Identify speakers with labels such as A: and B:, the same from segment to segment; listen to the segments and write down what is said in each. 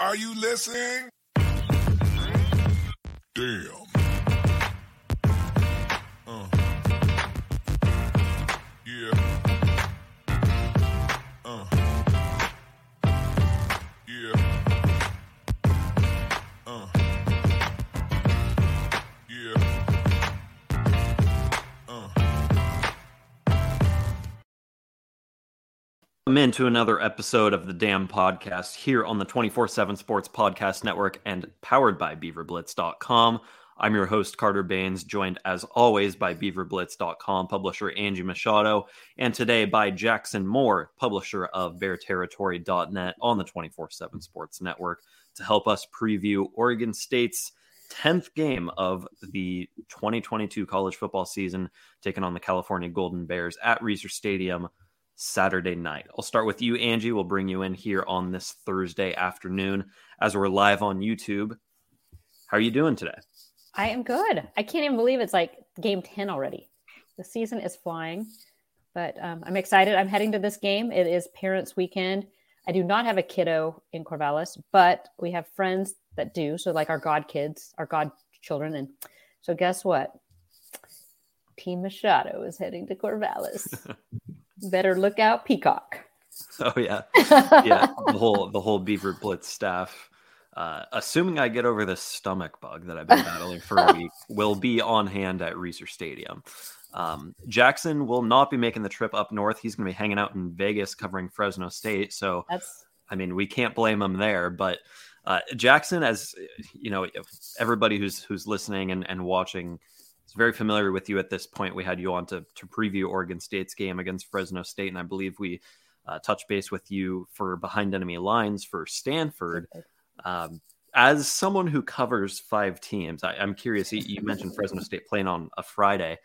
A: Are you listening? Damn.
B: Welcome into another episode of the Dam Podcast here on the 24 7 Sports Podcast Network and powered by BeaverBlitz.com. I'm your host, Carter Bahns, joined as always by BeaverBlitz.com publisher Angie Machado, and today by Jackson Moore, publisher of BearTerritory.net on the 24 7 Sports Network, to help us preview Oregon State's 10th game of the 2022 college football season, taking on the California Golden Bears at Reser Stadium Saturday night. I'll start with you, Angie. We'll bring you in here on this Thursday afternoon as we're live on YouTube. How are you doing today?
C: I am good. I can't even believe it's like game 10 already. The season is flying, but um, I'm excited. I'm heading to this game. It is Parents Weekend. I do not have a kiddo in Corvallis, but we have friends that do. So, like our god kids, our god children. And so, guess what? Team Machado is heading to Corvallis. Better look out, Peacock.
B: Oh yeah, yeah. The whole the whole Beaver Blitz staff, uh, assuming I get over this stomach bug that I've been battling for a week, will be on hand at Reser Stadium. Um, Jackson will not be making the trip up north. He's going to be hanging out in Vegas covering Fresno State. So
C: That's
B: I mean, we can't blame him there. But uh, Jackson, as you know, everybody who's who's listening and, and watching very familiar with you at this point. We had you on to to preview Oregon State's game against Fresno State, and I believe we uh, touched base with you for behind enemy lines for Stanford. Um, as someone who covers five teams, I, I'm curious. You, mentioned Fresno State playing on a Friday.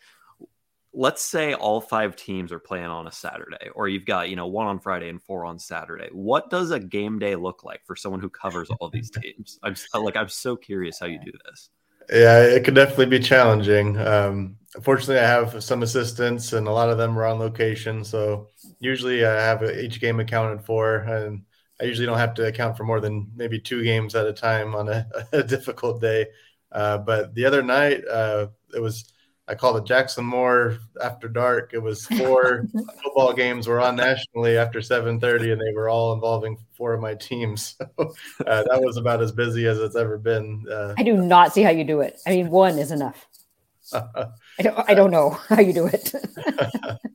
B: Let's say all five teams are playing on a Saturday, or you've got you know one on Friday and four on Saturday. What does a game day look like for someone who covers all these teams? I'm so- like I'm so curious how you do this.
D: Yeah, it could definitely be challenging. Um, fortunately, I have some assistants, and a lot of them are on location. So usually, I have each game accounted for, and I usually don't have to account for more than maybe two games at a time on a, a difficult day. Uh, but the other night, uh, it was I called it Jackson Moore after dark. It was four football games were on nationally after 7:30, and they were all involving four of my teams. So uh, that was about as busy as it's ever been. Uh,
C: I do not see how you do it. I mean, one is enough. I don't. I don't know how you do it.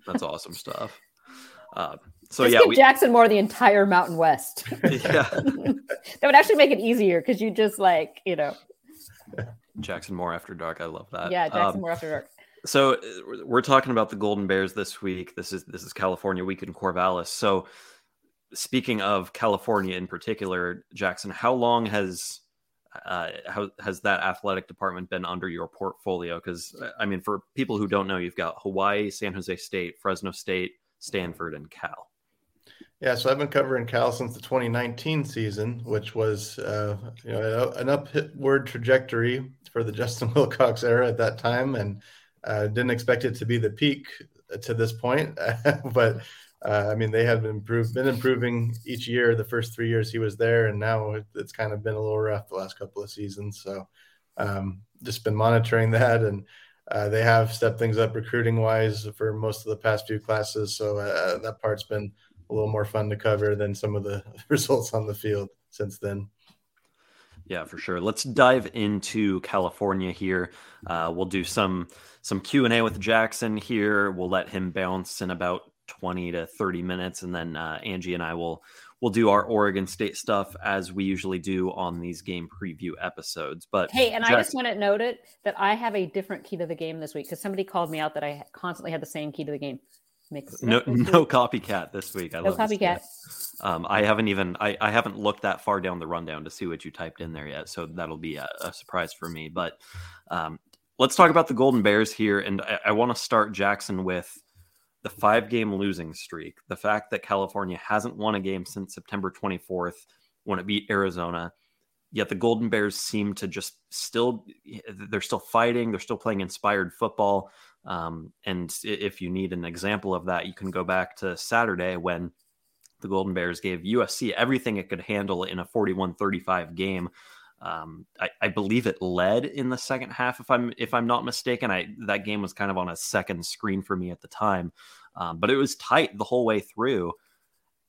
B: That's awesome stuff. Um, so
C: Just
B: yeah,
C: give
B: we,
C: Jackson Moore the entire Mountain West.
B: yeah,
C: that would actually make it easier because you just like you know.
B: Jackson Moore after dark. I love that.
C: Yeah, Jackson
B: Um,
C: Moore after dark.
B: So uh, we're talking about the Golden Bears this week. This is this is California week in Corvallis. So speaking of California in particular, Jackson, how long has uh, how has that athletic department been under your portfolio? Because I mean, for people who don't know, you've got Hawaii, San Jose State, Fresno State, Stanford, and Cal.
D: Yeah, so I've been covering Cal since the 2019 season, which was uh, you know an upward trajectory for the Justin Wilcox era at that time, and uh, didn't expect it to be the peak to this point. but uh, I mean, they have improved, been improving each year. The first three years he was there, and now it's kind of been a little rough the last couple of seasons. So um, just been monitoring that, and uh, they have stepped things up recruiting wise for most of the past few classes. So uh, that part's been a little more fun to cover than some of the results on the field since then.
B: Yeah, for sure. Let's dive into California here. Uh, we'll do some some Q and A with Jackson here. We'll let him bounce in about twenty to thirty minutes, and then uh, Angie and I will we'll do our Oregon State stuff as we usually do on these game preview episodes. But
C: hey, and Jackson, I just want to note it that I have a different key to the game this week because somebody called me out that I constantly had the same key to the game.
B: Mix no, no copycat this week. I
C: no copycat.
B: Um, I haven't even I, I haven't looked that far down the rundown to see what you typed in there yet, so that'll be a, a surprise for me. But um, let's talk about the Golden Bears here, and I, I want to start Jackson with the five game losing streak, the fact that California hasn't won a game since September 24th when it beat Arizona. Yet the Golden Bears seem to just still, they're still fighting. They're still playing inspired football. Um, and if you need an example of that, you can go back to Saturday when the Golden Bears gave USC everything it could handle in a 41 35 game. Um, I, I, believe it led in the second half, if I'm if I'm not mistaken. I that game was kind of on a second screen for me at the time, um, but it was tight the whole way through.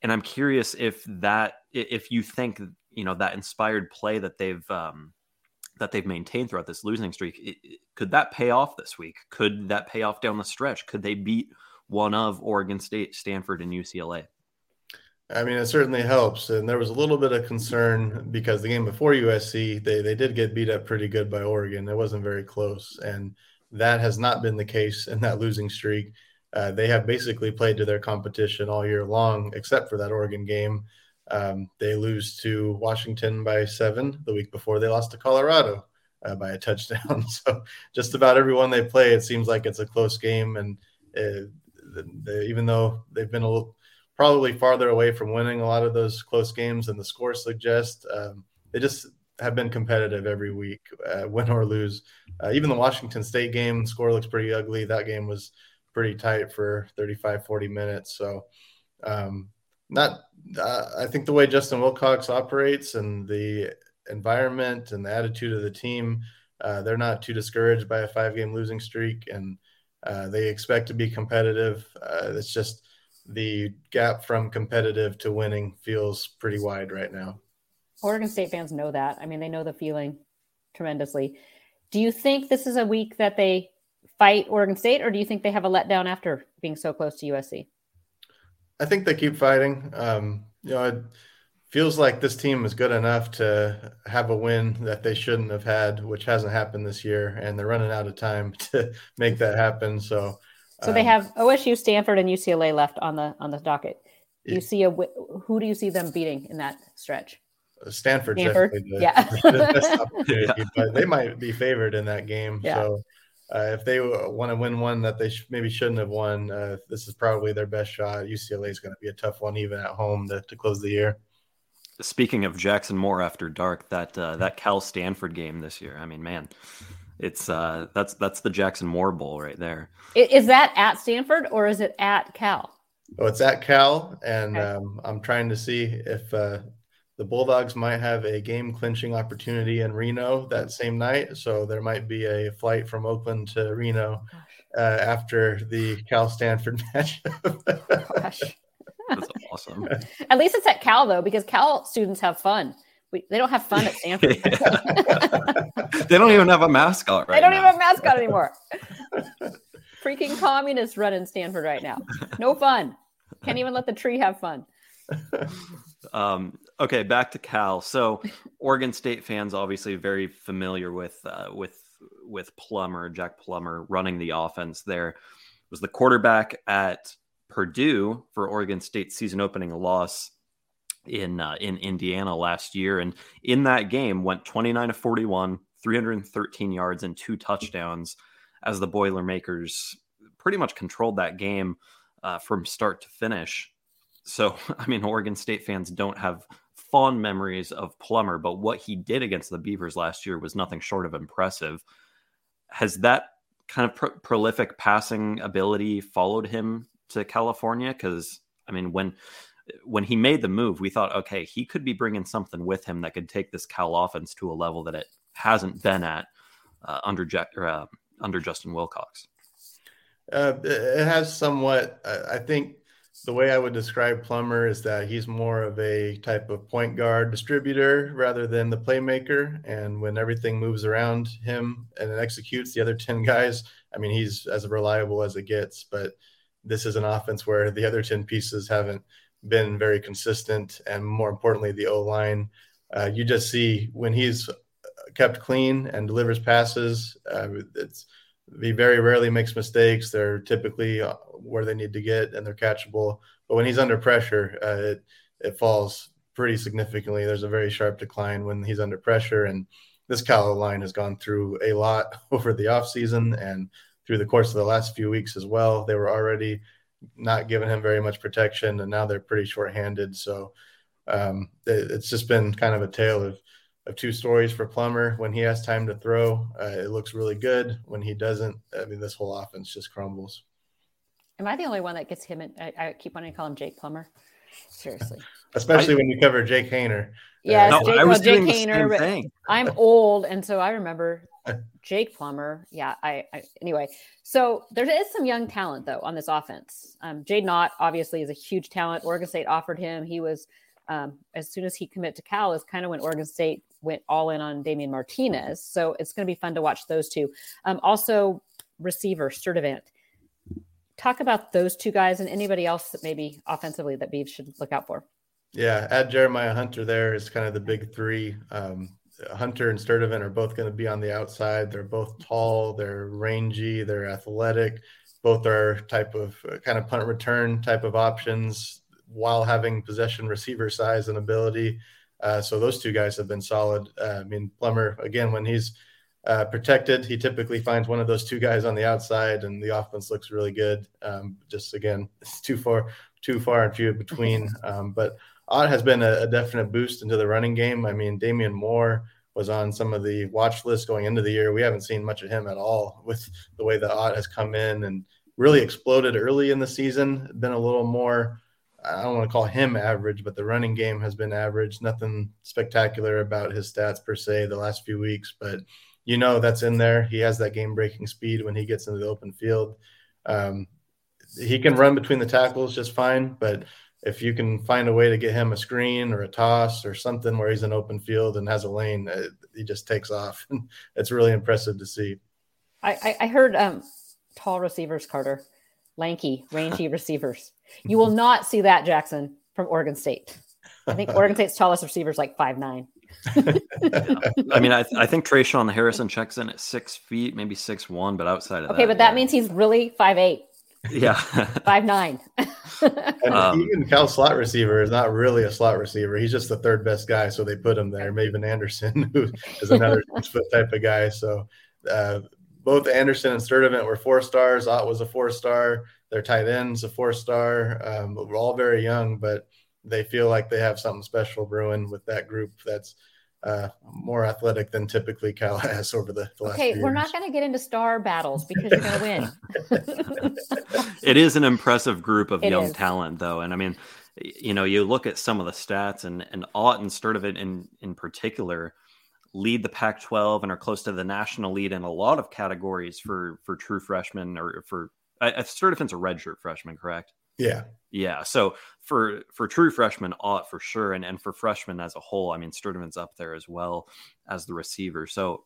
B: And I'm curious if that if you think you know that inspired play that they've um, that they've maintained throughout this losing streak. It, it, could that pay off this week? Could that pay off down the stretch? Could they beat one of Oregon State, Stanford, and UCLA?
D: I mean, it certainly helps. And there was a little bit of concern because the game before USC, they, they did get beat up pretty good by Oregon. It wasn't very close. And that has not been the case in that losing streak. Uh, they have basically played to their competition all year long, except for that Oregon game. Um, they lose to Washington by seven the week before they lost to Colorado uh, by a touchdown. so just about everyone they play, it seems like it's a close game. And uh, they, even though they've been a little, probably farther away from winning a lot of those close games than the scores suggest, um, they just have been competitive every week, uh, win or lose. Uh, even the Washington State game score looks pretty ugly. That game was pretty tight for 35, 40 minutes. So, um, not uh, I think the way Justin Wilcox operates and the environment and the attitude of the team, uh, they're not too discouraged by a five game losing streak and uh, they expect to be competitive. Uh, it's just the gap from competitive to winning feels pretty wide right now.
C: Oregon State fans know that. I mean, they know the feeling tremendously. Do you think this is a week that they fight Oregon State, or do you think they have a letdown after being so close to USC?
D: I think they keep fighting. Um, you know, it feels like this team is good enough to have a win that they shouldn't have had, which hasn't happened this year, and they're running out of time to make that happen. So,
C: so um, they have OSU, Stanford, and UCLA left on the on the docket. Do you see a who do you see them beating in that stretch?
D: Stanford,
C: Stanford,
D: the,
C: yeah.
D: the yeah. but they might be favored in that game. Yeah. So uh, if they want to win one that they sh- maybe shouldn't have won, uh, this is probably their best shot. UCLA is going to be a tough one, even at home, to, to close the year.
B: Speaking of Jackson Moore after dark, that uh, that Cal Stanford game this year. I mean, man, it's uh, that's that's the Jackson Moore Bowl right there.
C: Is that at Stanford or is it at Cal?
D: Oh, it's at Cal, and okay. um, I'm trying to see if uh, the Bulldogs might have a game clinching opportunity in Reno that same night. So there might be a flight from Oakland to Reno uh, after the Cal Stanford match.
B: Gosh. That's awesome.
C: At least it's at Cal though, because Cal students have fun. We, they don't have fun at Stanford.
B: they don't even have a mascot right
C: They don't
B: now.
C: even have a mascot anymore. Freaking communists running Stanford right now. No fun. Can't even let the tree have fun.
B: Um, okay, back to Cal. So Oregon State fans obviously very familiar with uh, with with Plummer, Jack Plummer running the offense there. Was the quarterback at Purdue for Oregon State season opening loss in uh, in Indiana last year, and in that game went 29 to 41, 313 yards and two touchdowns as the Boilermakers pretty much controlled that game uh, from start to finish So, I mean, Oregon State fans don't have fond memories of Plummer, but what he did against the Beavers last year was nothing short of impressive. Has that kind of pro- prolific passing ability followed him to California? Because, I mean, when when he made the move, we thought, okay, he could be bringing something with him that could take this Cal offense to a level that it hasn't been at uh, under uh, under Justin Wilcox.
D: Uh, it has somewhat. I think the way I would describe Plummer is that he's more of a type of point guard distributor rather than the playmaker. And when everything moves around him and executes the other 10 guys, I mean, he's as reliable as it gets. But this is an offense where the other 10 pieces haven't been very consistent. And more importantly, the O line, uh, you just see when he's kept clean and delivers passes, uh, it's he very rarely makes mistakes. They're typically uh, where they need to get and they're catchable. But when he's under pressure, uh, it it falls pretty significantly. There's a very sharp decline when he's under pressure. And this Cal line has gone through a lot over the offseason and through the course of the last few weeks as well. They were already not giving him very much protection, and now they're pretty short-handed. So um, it, it's just been kind of a tale of of two stories for Plummer. When he has time to throw, uh, it looks really good. When he doesn't, I mean, this whole offense just crumbles.
C: Am I the only one that gets him? In, I, I keep wanting to call him Jake Plummer. Seriously,
D: especially I, when you cover Jake Haener.
C: Yeah, uh, no, Jake, I was well, Jake Haener. I'm old, and so I remember Jake Plummer. Yeah, I, I, anyway. So there is some young talent though on this offense. Um, Jaydn Ott obviously is a huge talent. Oregon State offered him. He was um, as soon as he commit to Cal is kind of when Oregon State went all in on Damien Martinez. So it's going to be fun to watch those two. Um, also, receiver Sturdivant. Talk about those two guys and anybody else that maybe offensively that Beavs should look out for.
D: Yeah, add Jeremiah Hunter there is kind of the big three. Um, Hunter and Sturdivant are both going to be on the outside. They're both tall, they're rangy, they're athletic. Both are type of uh, kind of punt return type of options while having possession receiver size and ability. Uh, so those two guys have been solid. Uh, I mean, Plummer again when he's uh, protected, he typically finds one of those two guys on the outside, and the offense looks really good. Um, just again, it's too far, too far and few between. Um, but Ott has been a, a, definite boost into the running game. I mean, Damien Moore was on some of the watch lists going into the year. We haven't seen much of him at all with the way that Ott has come in and really exploded early in the season. Been a little more I don't want to call him average, but the running game has been average. Nothing spectacular about his stats per se the last few weeks, but you know that's in there. He has that game breaking speed when he gets into the open field. Um, he can run between the tackles just fine, but if you can find a way to get him a screen or a toss or something where he's in open field and has a lane, uh, he just takes off. it's really impressive to see.
C: I, I heard um, tall receivers, Carter, lanky, rangy receivers. You will not see that, Jackson, from Oregon State. I think Oregon State's tallest receiver is like five nine.
B: I mean, I, I think Tre'Shaun Harrison checks in at six feet, maybe six one, but outside of that.
C: okay, that, but that means he's really five eight.
B: Yeah,
C: five nine.
D: and um, even Cal slot receiver is not really a slot receiver. He's just the third best guy, so they put him there. Mavin Anderson, who is another six foot type of guy. So uh, both Anderson and Sturdivant were four stars. Ott was a four star. Their tight ends a four star. Um, we're all very young, but they feel like they have something special brewing with that group. That's uh, more athletic than typically Cal has over the, the
C: okay, we're
D: years.
C: not going to get into star battles because you're going to win.
B: it is an impressive group of it young is. talent, though, and I mean, you know, you look at some of the stats, and and Ott and Sturdivant in in particular lead the Pac-12 and are close to the national lead in a lot of categories for for true freshmen or for uh, Sturdivant's a redshirt freshman, correct?
D: Yeah.
B: Yeah. So for for true freshmen, Ott for sure, and and for freshmen as a whole, I mean Sturdivant's up there as well as the receiver. So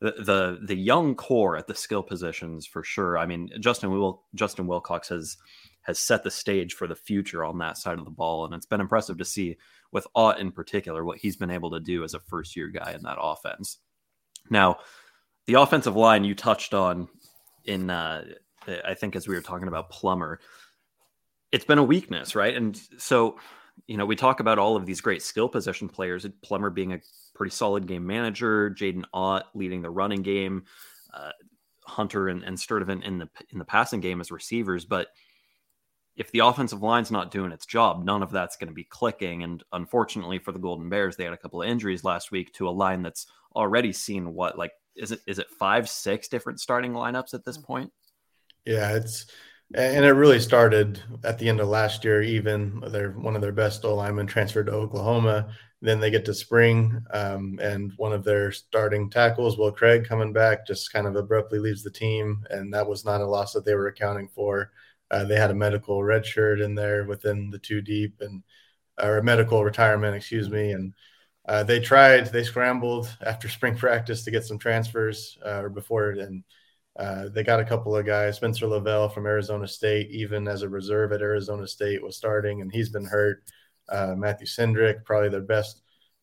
B: the the the young core at the skill positions for sure. I mean Justin Will Justin Wilcox has has set the stage for the future on that side of the ball, and it's been impressive to see with Ott in particular what he's been able to do as a first year guy in that offense. Now, the offensive line you touched on in uh, I think as we were talking about Plummer, it's been a weakness, right? And so, you know, we talk about all of these great skill position players, Plummer being a pretty solid game manager, Jaydn Ott leading the running game, uh, Hunter and, and Sturdivant in the in the passing game as receivers, but if the offensive line's not doing its job, none of that's going to be clicking. And unfortunately for the Golden Bears, they had a couple of injuries last week to a line that's already seen what like is it is it five six different starting lineups at this
C: Mm.
B: point?
D: Yeah, it's and it really started at the end of last year. Even they're one of their best O linemen transferred to Oklahoma. Then they get to spring, um, and one of their starting tackles, Will Craig, coming back, just kind of abruptly leaves the team, and that was not a loss that they were accounting for. Uh, they had a medical red shirt in there within the two deep, and or a medical retirement, excuse me, and uh, they tried, they scrambled after spring practice to get some transfers uh, or before it, and uh, they got a couple of guys. Spencer Lovell from Arizona State, even as a reserve at Arizona State, was starting, and he's been hurt. Uh, Matthew Cindric, probably their best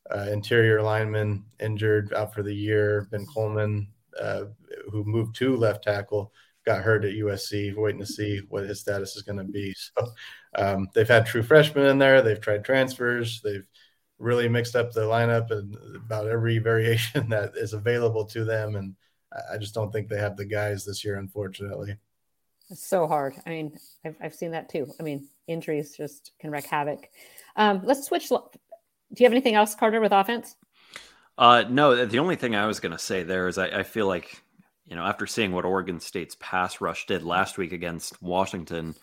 D: uh, interior lineman, injured out for the year. Ben Coleman, who moved to left tackle, got hurt at USC. Waiting to see what his status is going to be. So um, they've had true freshmen in there. They've tried transfers. They've really mixed up the lineup and about every variation that is available to them. And I just don't think they have the guys this year, unfortunately.
C: It's so hard. I mean, I've, I've seen that too. I mean, injuries just can wreak havoc. Um, let's switch. Do you have anything else, Carter, with offense?
B: Uh, no, the only thing I was going to say there is I, I feel like, you know, after seeing what Oregon State's pass rush did last week against Washington,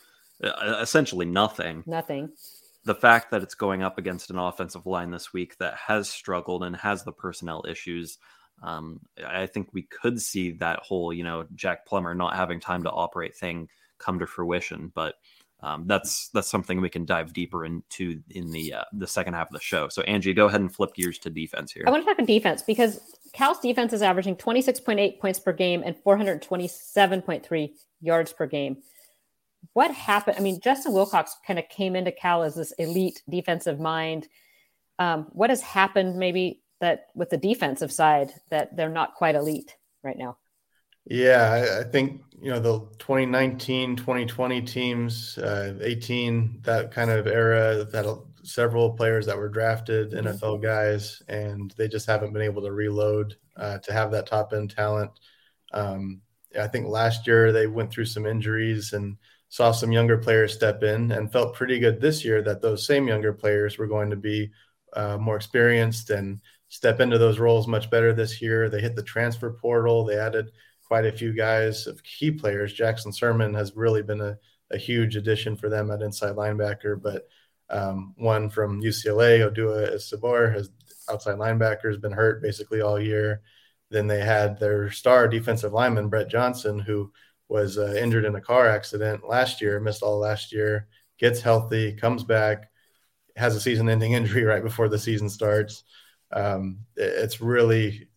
B: essentially nothing.
C: Nothing.
B: The fact that it's going up against an offensive line this week that has struggled and has the personnel issues, um, I think we could see that whole, you know, Jack Plummer not having time to operate thing come to fruition. But um, that's that's something we can dive deeper into in the uh, the second half of the show. So Angie, go ahead and flip gears to defense here.
C: I want to talk about defense because Cal's defense is averaging 26.8 points per game and 427.3 yards per game. What happened? I mean, Justin Wilcox kind of came into Cal as this elite defensive mind. Um, what has happened maybe that with the defensive side that they're not quite elite right now?
D: Yeah, I, think, you know, the 2019, 2020 teams, uh, 18, that kind of era, that several players that were drafted, NFL guys, and they just haven't been able to reload uh, to have that top end talent. Um, I think last year they went through some injuries and saw some younger players step in and felt pretty good this year that those same younger players were going to be uh, more experienced and step into those roles much better this year. They hit the transfer portal. They added quite a few guys of key players. Jackson Sirmon has really been a, a huge addition for them at inside linebacker, but um, one from UCLA, Odua Isibor, has outside linebacker, has been hurt basically all year. Then they had their star defensive lineman, Brett Johnson, who was uh, injured in a car accident last year, missed all last year, gets healthy, comes back, has a season ending injury right before the season starts. Um, it's really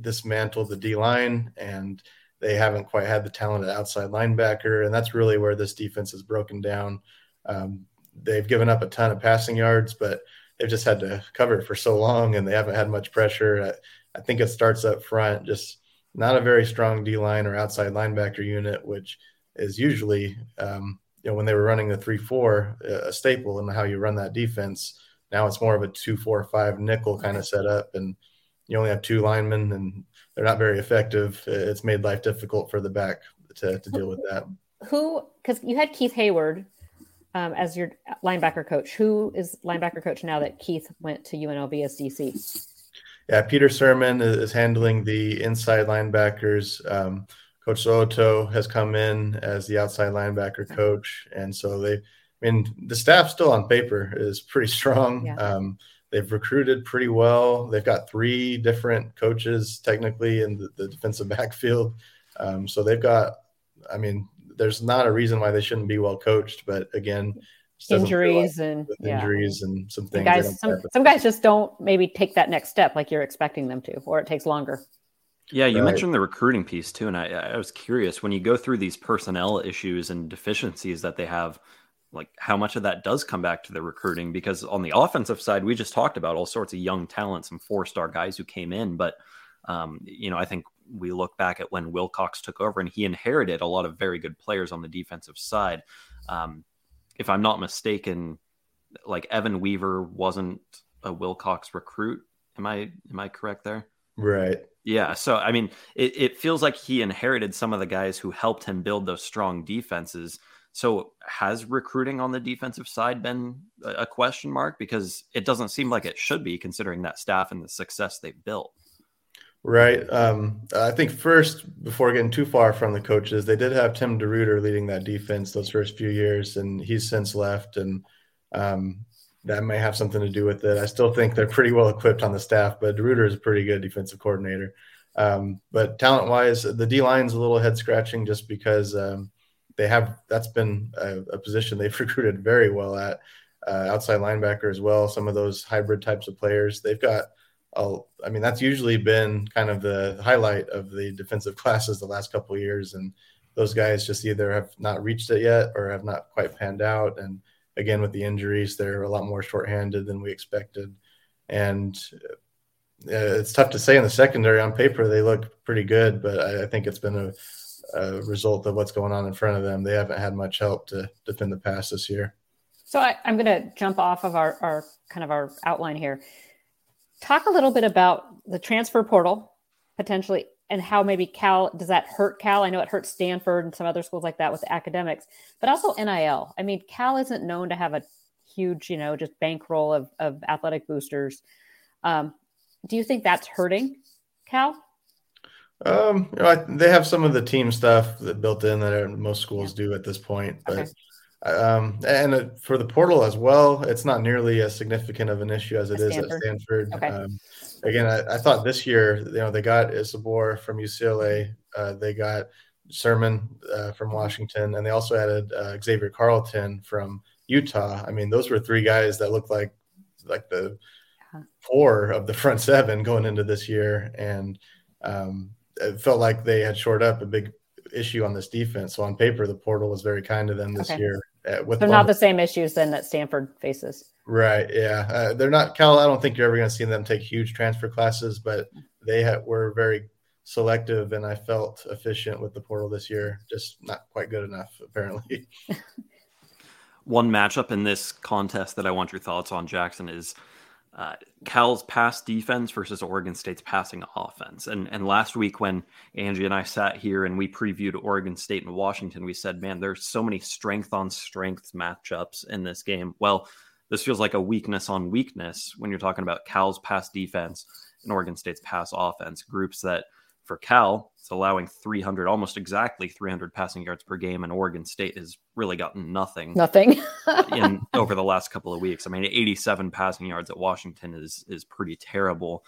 D: dismantled the D line, and they haven't quite had the talent at outside linebacker. And that's really where this defense is broken down. Um, they've given up a ton of passing yards, but they've just had to cover for so long, and they haven't had much pressure. I, I think it starts up front, just not a very strong D line or outside linebacker unit, which is usually, um, you know, when they were running the three four, a staple in how you run that defense. Now it's more of a two four five nickel kind of setup, and you only have two linemen, and they're not very effective. It's made life difficult for the back to, to deal with that.
C: Who, because you had Keith Heyward um, as your linebacker coach. Who is linebacker coach now that Keith went to UNLV as DC?
D: Yeah, Peter Sirmon is handling the inside linebackers. Um, coach Soto has come in as the outside linebacker coach, and so they, I mean, the staff still on paper is pretty strong.
C: Yeah.
D: Um, they've recruited pretty well. They've got three different coaches technically in the, the defensive backfield, um, so they've got. I mean, there's not a reason why they shouldn't be well coached, but again,
C: injuries like and
D: yeah. injuries and some things.
C: Guys, some, some guys just don't maybe take that next step like you're expecting them to, or it takes longer.
B: Yeah, you right. mentioned the recruiting piece too, and I, I was curious when you go through these personnel issues and deficiencies that they have, like how much of that does come back to the recruiting? Because on the offensive side, we just talked about all sorts of young talents and four-star guys who came in, but um, you know, I think we look back at when Wilcox took over and he inherited a lot of very good players on the defensive side. Um, if I'm not mistaken, like Evan Weaver wasn't a Wilcox recruit. Am I am I correct there?
D: Right.
B: Yeah. So I mean, it, it feels like he inherited some of the guys who helped him build those strong defenses. So has recruiting on the defensive side been a question mark? Because it doesn't seem like it should be, considering that staff and the success they've built.
D: Right. Um, I think first, before getting too far from the coaches, they did have Tim DeRuyter leading that defense those first few years, and he's since left, and um, that may have something to do with it. I still think they're pretty well equipped on the staff, but DeRuyter is a pretty good defensive coordinator. Um, but talent wise, the D line's a little head scratching just because um, they have that's been a, a, position they've recruited very well at uh, outside linebacker as well. Some of those hybrid types of players they've got. I mean, that's usually been kind of the highlight of the defensive classes the last couple years, and those guys just either have not reached it yet or have not quite panned out. And again, with the injuries, they're a lot more shorthanded than we expected. And uh, it's tough to say in the secondary. On paper, they look pretty good, but I, I think it's been a a result of what's going on in front of them. They haven't had much help to defend the pass this year.
C: So I, am going to jump off of our, our kind of our outline here. Talk a little bit about the transfer portal potentially and how maybe Cal does that hurt Cal? I know it hurts Stanford and some other schools like that with academics, but also NIL. I mean, Cal isn't known to have a huge, you know, just bankroll of, of athletic boosters. Um, do you think that's hurting Cal?
D: Um, you know, I, they have some of the team stuff that built in that most schools yeah. do at this point, but okay. Um, and uh, for the portal as well, it's not nearly as significant of an issue as it is at Stanford. Okay. Um, again, I, I, thought this year, you know, they got Isibor from UCLA, uh, they got Sirmon uh, from mm-hmm. Washington, and they also added uh, Xavier Carlton from Utah. I mean, those were three guys that looked like like the four of the front seven going into this year, and um, it felt like they had shored up a big issue on this defense. So on paper, the portal was very kind to them this okay. year.
C: Uh, with they're not the same issues then that Stanford faces.
D: Right. Yeah. Uh, they're not Cal. I don't think you're ever going to see them take huge transfer classes, but they had, were very selective and I felt efficient with the portal this year. Just not quite good enough, apparently.
B: One matchup in this contest that I want your thoughts on, Jackson, is uh, Cal's pass defense versus Oregon State's passing offense. And and last week when Angie and I sat here and we previewed Oregon State and Washington, we said, man, there's so many strength on strength matchups in this game. Well, this feels like a weakness on weakness when you're talking about Cal's pass defense and Oregon State's pass offense, groups that – for Cal, it's allowing 300, almost exactly 300 passing yards per game, and Oregon State has really gotten nothing.
C: Nothing
B: in over the last couple of weeks. I mean, 87 passing yards at Washington is is pretty terrible.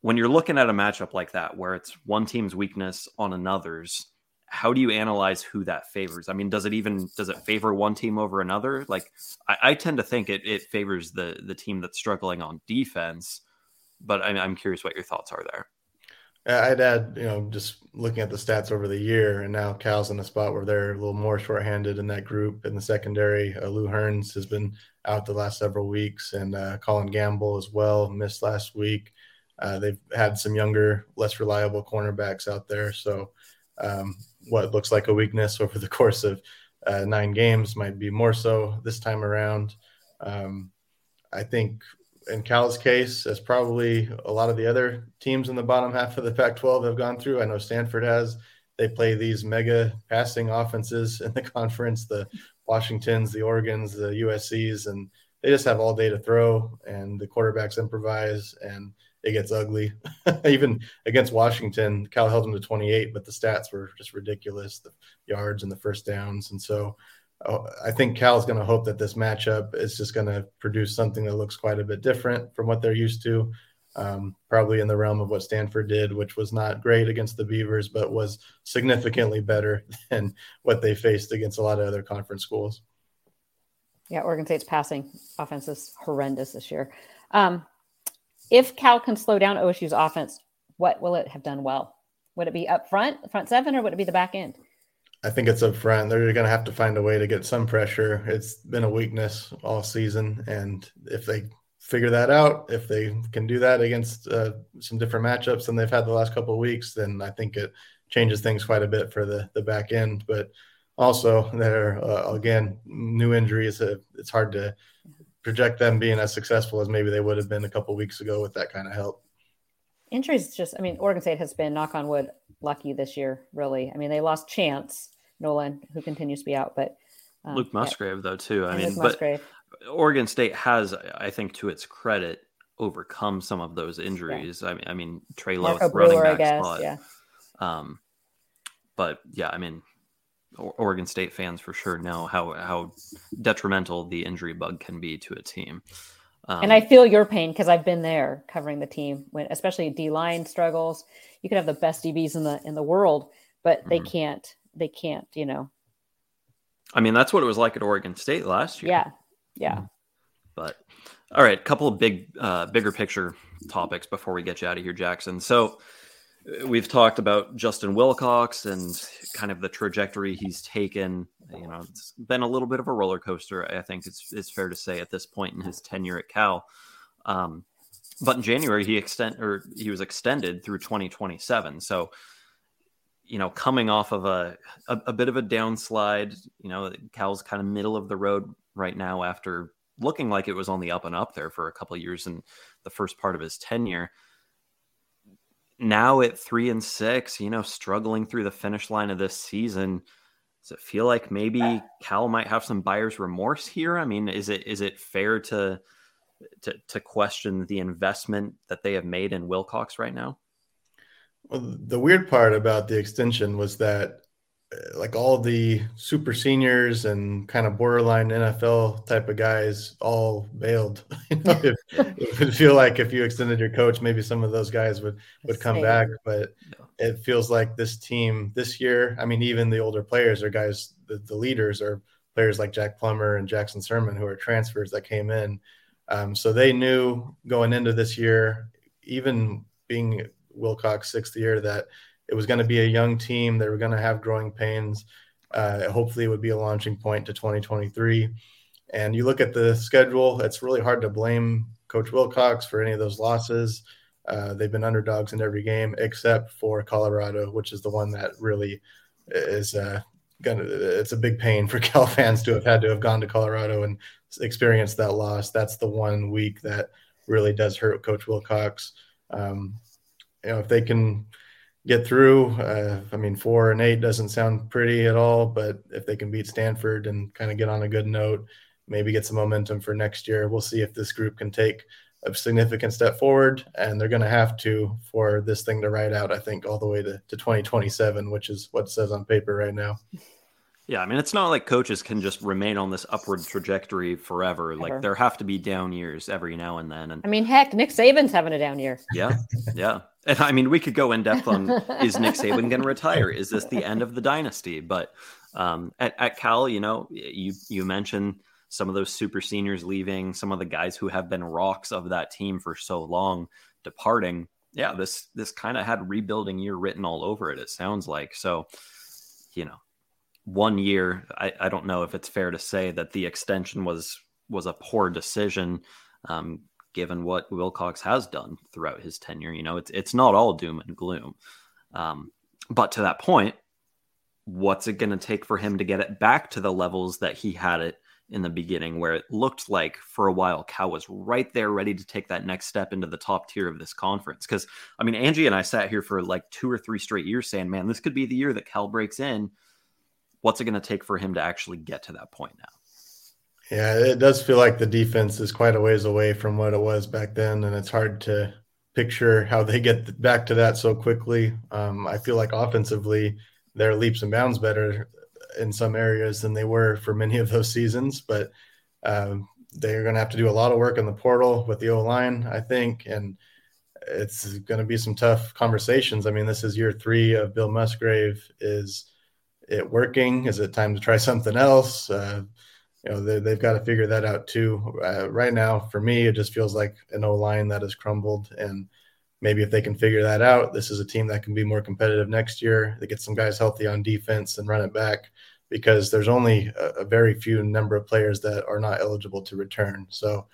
B: When you're looking at a matchup like that, where it's one team's weakness on another's, how do you analyze who that favors? I mean, does it even does it favor one team over another? Like, I, I tend to think it it favors the the team that's struggling on defense, but I'm, I'm curious what your thoughts are there.
D: I'd add, you know, just looking at the stats over the year, and now Cal's in a spot where they're a little more shorthanded in that group. In the secondary, uh, Lou Hearns has been out the last several weeks, and uh, Colin Gamble as well missed last week. Uh, they've had some younger, less reliable cornerbacks out there. So, um, what looks like a weakness over the course of uh, nine games might be more so this time around. Um, I think in Cal's case, as probably a lot of the other teams in the bottom half of the Pac 12 have gone through. I know Stanford has. They play these mega passing offenses in the conference the Washingtons, the Oregons, the USCs, and they just have all day to throw, and the quarterbacks improvise, and it gets ugly. Even against Washington, Cal held them to 28, but the stats were just ridiculous the yards and the first downs. And so I think Cal's going to hope that this matchup is just going to produce something that looks quite a bit different from what they're used to. Um, probably in the realm of what Stanford did, which was not great against the Beavers, but was significantly better than what they faced against a lot of other conference schools.
C: Yeah, Oregon State's passing offense is horrendous this year. Um, if Cal can slow down OSU's offense, what will it have done well? Would it be up front, front seven, or would it be the back end?
D: I think it's up front. They're going to have to find a way to get some pressure. It's been a weakness all season, and if they figure that out, if they can do that against uh, some different matchups than they've had the last couple of weeks, then I think it changes things quite a bit for the the back end. But also, there uh, again, new injuries. Uh, it's hard to project them being as successful as maybe they would have been a couple weeks ago with that kind of help.
C: Injuries just, I mean, Oregon State has been knock on wood lucky this year, really. I mean, they lost Chance Nolan, who continues to be out, but Um,
B: Luke
C: yeah,
B: Musgrave, though, too. I
C: and
B: mean,
C: Luke
B: but
C: Musgrave.
B: Oregon State has, I think, to its credit, overcome some of those injuries. I mean, I mean, Trey
C: Marco
B: Lowe, running
C: Brewer,
B: back
C: guess.
B: spot.
C: Yeah.
B: Um, but yeah, I mean, Oregon State fans for sure know how how detrimental the injury bug can be to a team. Um,
C: and I feel your pain because I've been there covering the team when, especially D line struggles. You could have the best DBs in the in the world, but they
B: Mhm.
C: can't. They can't. You know.
B: I mean, that's what it was like at Oregon State last year.
C: Yeah. Yeah.
B: But all right, couple of big, uh, bigger picture topics before we get you out of here, Jackson. So we've talked about Justin Wilcox and kind of the trajectory he's taken. You know, it's been a little bit of a roller coaster. I think it's it's fair to say at this point in his tenure at Cal. Um, but in January, he extend or he was extended through 2027. So you know, coming off of a, a, a bit of a downslide, you know, Cal's kind of middle of the road right now after looking like it was on the up and up there for a couple years in the first part of his tenure. Now at three and six, you know, struggling through the finish line of this season, does it feel like maybe Cal might have some buyer's remorse here? I mean, is it is it fair to to, to question the investment that they have made in Wilcox right now?
D: Well, the weird part about the extension was that, like all the super seniors and kind of borderline NFL type of guys, all bailed. you know, it, it would feel like if you extended your coach, maybe some of those guys would would come
C: Stay.
D: back. But it feels like this team this year. I mean, even the older players are guys. The, the leaders are players like Jack Plummer and Jackson Sirmon, who are transfers that came in. Um, so they knew going into this year, even being Wilcox sixth year, that it was going to be a young team. They were going to have growing pains. Uh, hopefully, it would be a launching point to 2023. And you look at the schedule; it's really hard to blame Coach Wilcox for any of those losses. Uh, they've been underdogs in every game except for Colorado, which is the one that really is uh, gonna. It's a big pain for Cal fans to have had to have gone to Colorado and experienced that loss. That's the one week that really does hurt Coach Wilcox. Um, you know, if they can get through, uh, I mean, four and eight doesn't sound pretty at all, but if they can beat Stanford and kind of get on a good note, maybe get some momentum for next year, we'll see if this group can take a significant step forward. And they're going to have to for this thing to ride out, I think, all the way to, to 2027, which is what it says on paper right now.
B: Yeah, I mean, it's not like coaches can just remain on this upward trajectory forever.
C: Ever.
B: Like there have to be down years every now and then. And
C: I mean, heck, Nick Saban's having a down year.
B: yeah, yeah. And I mean, we could go in depth on is Nick Saban going to retire? Is this the end of the dynasty? But um, at, at Cal, you know, you you mentioned some of those super seniors leaving, some of the guys who have been rocks of that team for so long departing. Yeah, this this kind of had rebuilding year written all over it. It sounds like so. You know, one year. I, I don't know if it's fair to say that the extension was was a poor decision, um, given what Wilcox has done throughout his tenure. You know, it's it's not all doom and gloom. Um, but to that point, what's it going to take for him to get it back to the levels that he had it in the beginning, where it looked like for a while Cal was right there, ready to take that next step into the top tier of this conference? Because I mean, Angie and I sat here for like two or three straight years saying, "Man, this could be the year that Cal breaks in." What's it going to take for him to actually get to that point now?
D: Yeah, it does feel like the defense is quite a ways away from what it was back then, and it's hard to picture how they get back to that so quickly. Um, I feel like offensively, they're leaps and bounds better in some areas than they were for many of those seasons, but um, they're going to have to do a lot of work in the portal with the O line, I think, and it's going to be some tough conversations. I mean, this is year three of Bill Musgrave. Is it working? Is it time to try something else? Uh, you know, they, they've got to figure that out too. Uh, right now, for me, it just feels like an O line that has crumbled. And maybe if they can figure that out, this is a team that can be more competitive next year. They get some guys healthy on defense and run it back because there's only a, a very few number of players that are not eligible to return. So,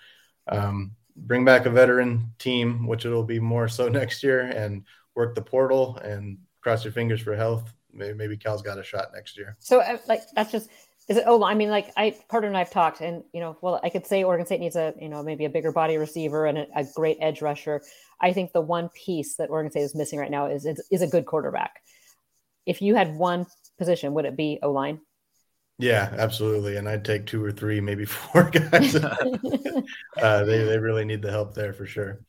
D: um, bring back a veteran team, which it'll be more so next year, and work the portal and cross your fingers for health. Maybe, maybe Cal's got a shot next year.
C: So, uh, like, that's just is it? Oh, I mean, like, I Carter and I've talked, and you know, well, I could say Oregon State needs a you know maybe a bigger body receiver and a, a great edge rusher. I think the one piece that Oregon State is missing right now is is, is a good quarterback. If you had one position, would it be O line?
D: Yeah, absolutely. And I'd take two or three, maybe four guys. uh, they they really need the help there for sure.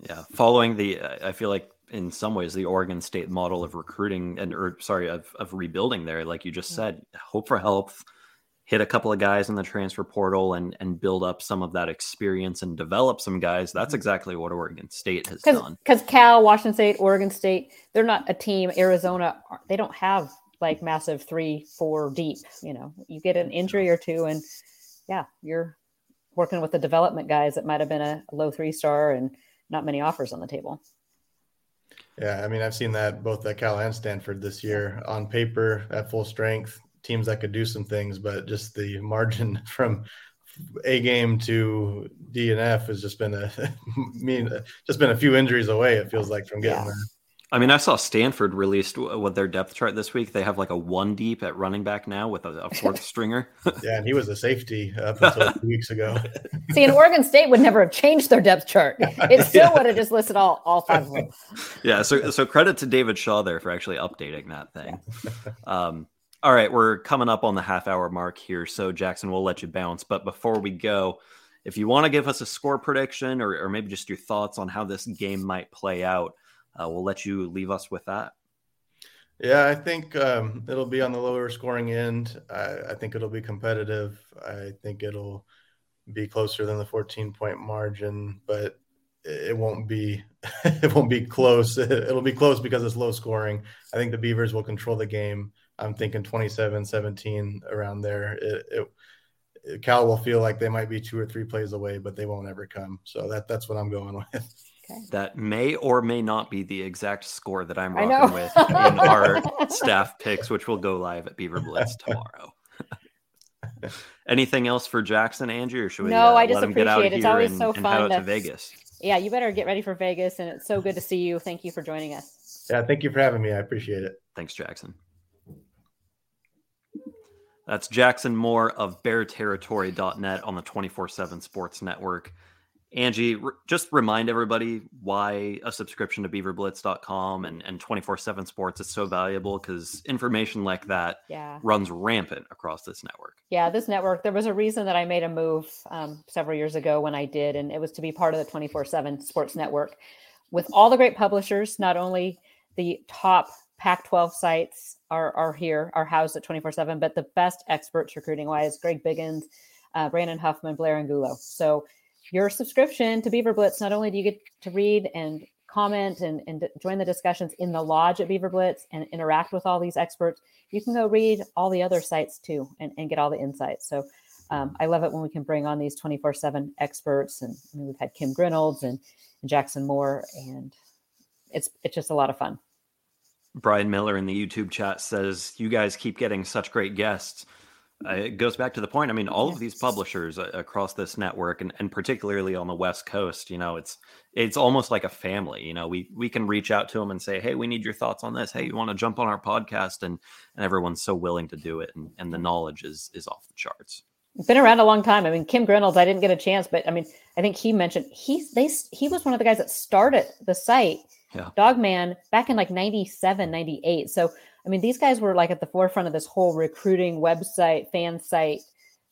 B: Yeah, following the, I feel like in some ways the Oregon State model of recruiting and or sorry of of rebuilding there, like you just said, hope for help, hit a couple of guys in the transfer portal and and build up some of that experience and develop some guys. That's
C: Mm-hmm.
B: exactly what Oregon State has done.
C: because Cal, Washington State, Oregon State, they're not a team. Arizona, they don't have like massive three, four deep. You know, you get an injury or two, and yeah, you're working with the development guys that might have been a low three star and not many offers on the table.
D: Yeah, I mean, I've seen that both at Cal and Stanford this year on paper at full strength, teams that could do some things, but just the margin from A game to DNF has just been a mean, just been a few injuries away. It feels like from getting
C: Yeah.
D: there.
B: I mean, I saw Stanford released w- what their depth chart this week. They have like a one deep at running back now with a, a fourth stringer.
D: Yeah, and he was a safety up until two weeks ago.
C: See, and Oregon State would never have changed their depth chart. It still would have just listed all all five of them.
B: yeah, so so credit to David Shaw there for actually updating that thing. Um, all right, we're coming up on the half hour mark here, so Jackson, we'll let you bounce. But before we go, if you want to give us a score prediction or, or maybe just your thoughts on how this game might play out, uh, we'll let you leave us with that.
D: Yeah, I think um, it'll be on the lower scoring end. I, I think it'll be competitive. I think it'll be closer than the 14 point margin, but it won't be it won't be close. It'll be close because it's low scoring. I think the Beavers will control the game. I'm thinking 27, 17 around there. It, it, Cal will feel like they might be two or three plays away, but they won't ever come. So that that's what I'm going with.
B: That may or may not be the exact score that I'm
C: I
B: rocking with in our staff picks, which will go live at Beaver Blitz tomorrow. Anything else for Jackson, Angie, or should we
C: No,
B: uh,
C: I just
B: let him get out
C: appreciate it. It's always
B: and,
C: so
B: and head
C: fun
B: out to
C: to-
B: Vegas?
C: Yeah, you better get ready for Vegas, and it's so good to see you. Thank you for joining us.
D: Yeah, thank you for having me. I appreciate it.
B: Thanks, Jackson. That's Jackson Moore of BearTerritory.net on the 24 7 Sports Network. Angie, r- just remind everybody why a subscription to beaverblitz.com and, and 24 7 Sports is so valuable because information like that
C: Yeah.
B: runs rampant across this network.
C: Yeah, this network, there was a reason that I made a move um, several years ago when I did, and it was to be part of the 24 7 sports network with all the great publishers, not only the top Pac 12 sites are, are here, are housed at 24 7, but the best experts recruiting wise Greg Biggins, uh, Brandon Huffman, Blair Angulo. So, your subscription to Beaver Blitz, not only do you get to read and comment and, and join the discussions in the lodge at Beaver Blitz and interact with all these experts, you can go read all the other sites too and, and get all the insights. So um, I love it when we can bring on these 24 7 experts. And I mean, we've had Kim Grinolds and, and Jackson Moore, and it's it's just a lot of fun.
B: Brian Miller in the YouTube chat says, You guys keep getting such great guests. Uh, it goes back to the point. I mean, all of these publishers uh, across this network, and, and particularly on the West Coast, you know, it's it's almost like a family. You know, we we can reach out to them and say, "Hey, we need your thoughts on this. Hey, you want to jump on our podcast?" And and everyone's so willing to do it, and, and the knowledge is is off the charts.
C: Been around a long time. I mean, Kim Grinolds, I didn't get a chance, but I mean, I think he mentioned he's they he was one of the guys that started the site,
B: Yeah.
C: Dawgman, back in like 97, 98. So I mean, these guys were like at the forefront of this whole recruiting website, fan site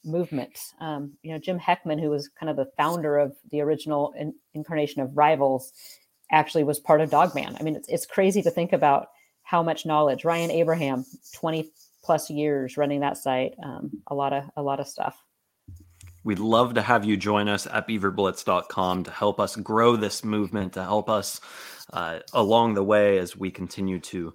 C: movement. Um, you know, Jim Heckman, who was kind of the founder of the original in- incarnation of Rivals, actually was part of Dawgman. I mean, it's, it's crazy to think about how much knowledge. Ryan Abraham, 20 plus years running that site. Um, a lot of a lot of stuff.
B: We'd love to have you join us at beaverblitz.com to help us grow this movement, to help us uh, along the way as we continue to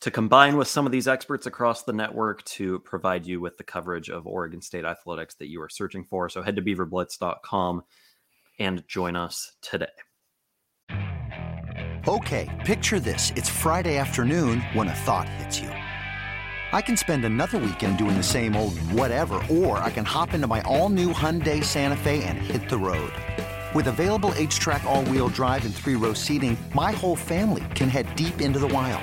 B: to combine with some of these experts across the network to provide you with the coverage of Oregon State athletics that you are searching for. So head to beaverblitz.com and join us today.
E: Okay, picture this. It's Friday afternoon when a thought hits you. I can spend another weekend doing the same old whatever, or I can hop into my all new Hyundai Santa Fe and hit the road. With available HTRAC, all wheel drive, and three row seating, my whole family can head deep into the wild.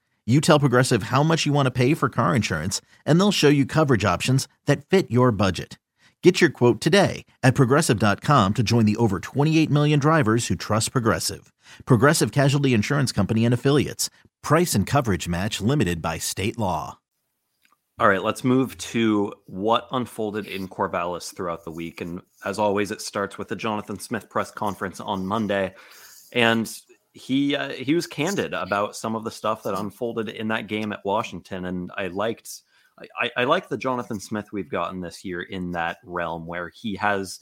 F: You tell Progressive how much you want to pay for car insurance, and they'll show you coverage options that fit your budget. Get your quote today at progressive.com to join the over 28 million drivers who trust Progressive. Progressive Casualty Insurance Company and Affiliates. Price and coverage match limited by state law.
B: All right, let's move to what unfolded in Corvallis throughout the week. And as always, it starts with the Jonathan Smith press conference on Monday. And he uh, he was candid about some of the stuff that unfolded in that game at Washington, and I liked I, I like the Jonathan Smith we've gotten this year in that realm where he has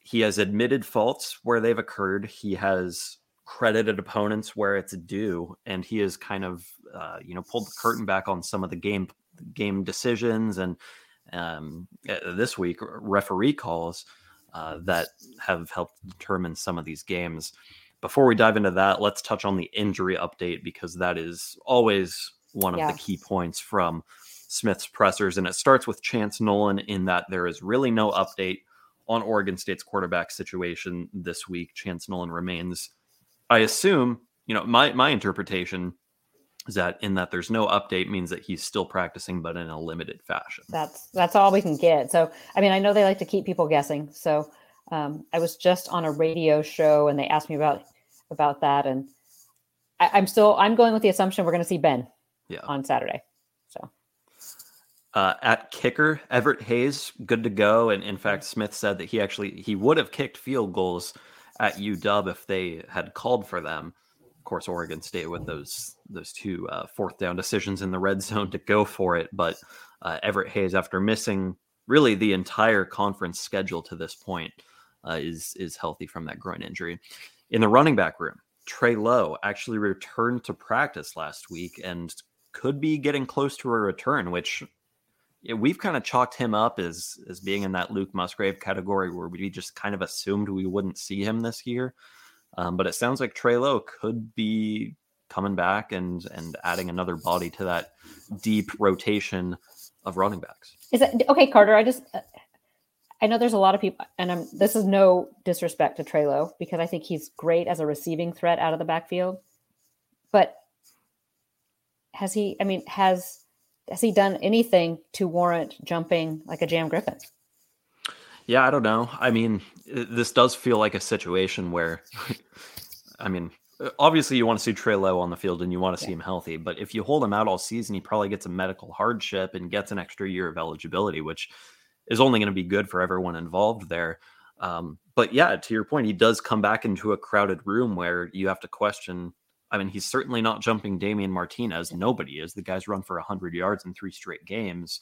B: he has admitted faults where they've occurred. He has credited opponents where it's due, and he has kind of uh, you know pulled the curtain back on some of the game game decisions and um, uh, this week referee calls uh, that have helped determine some of these games. Before we dive into that, let's touch on the injury update because that is always one of
C: Yeah.
B: the key points from Smith's pressers. And it starts with Chance Nolan in that there is really no update on Oregon State's quarterback situation this week. Chance Nolan remains, I assume, you know, my, my interpretation is that in that there's no update means that he's still practicing, but in a limited fashion.
C: That's that's all we can get. So I mean, I know they like to keep people guessing. So um, I was just on a radio show and they asked me about about that, and I, I'm still I'm going with the assumption we're going to see Ben
B: Yeah.
C: on Saturday. So
B: Uh, at kicker, Everett Hayes, good to go. And in fact, Smith said that he actually he would have kicked field goals at UW if they had called for them. Of course, Oregon State with those those two uh, fourth down decisions in the red zone to go for it. But uh, Everett Hayes, after missing really the entire conference schedule to this point, uh, is is healthy from that groin injury. In the running back room, Trey Lowe actually returned to practice last week and could be getting close to a return, which we've kind of chalked him up as as being in that Luke Musgrave category where we just kind of assumed we wouldn't see him this year. Um, but it sounds like Trey Lowe could be coming back and and adding another body to that deep rotation of running backs.
C: is that okay, Carter? I just uh, I know there's a lot of people, and I'm this is no disrespect to Trey Lowe because I think he's great as a receiving threat out of the backfield, but has he? I mean, has has he done anything to warrant jumping like a Jam Griffin?
B: Yeah, I don't know. I mean, this does feel like a situation where, I mean, obviously you want to see Trey Lowe on the field and you want to see him healthy, but if you hold him out all season, he probably gets a medical hardship and gets an extra year of eligibility, which is only going to be good for everyone involved there. Um, but yeah, to your point, he does come back into a crowded room where you have to question. I mean, he's certainly not jumping Damien Martinez. Nobody is. The guy's run for 100 yards in three straight games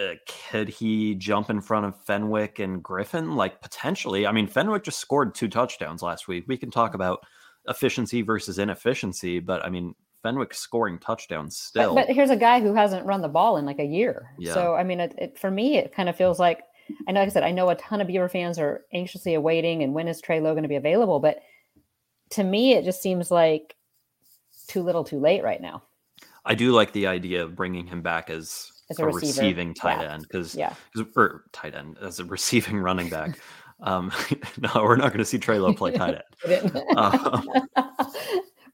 B: uh, could he jump in front of Fenwick and Griffin? Like potentially. I mean, Fenwick just scored two touchdowns last week. We can talk about efficiency versus inefficiency, but I mean, Fenwick scoring touchdowns still.
C: but here's a guy who hasn't run the ball in like a year.
B: Yeah.
C: So I mean, it, it, for me, it kind of feels like I know. Like I said, I know a ton of Beaver fans are anxiously awaiting, and when is Trey Lowe going to be available? But to me, it just seems like too little, too late right now.
B: I do like the idea of bringing him back as,
C: As a
B: a, receiving tight
C: Yeah.
B: end because
C: Yeah.
B: or tight end as a receiving running back. um, no, we're not going to see Trey Lowe play tight end. Um,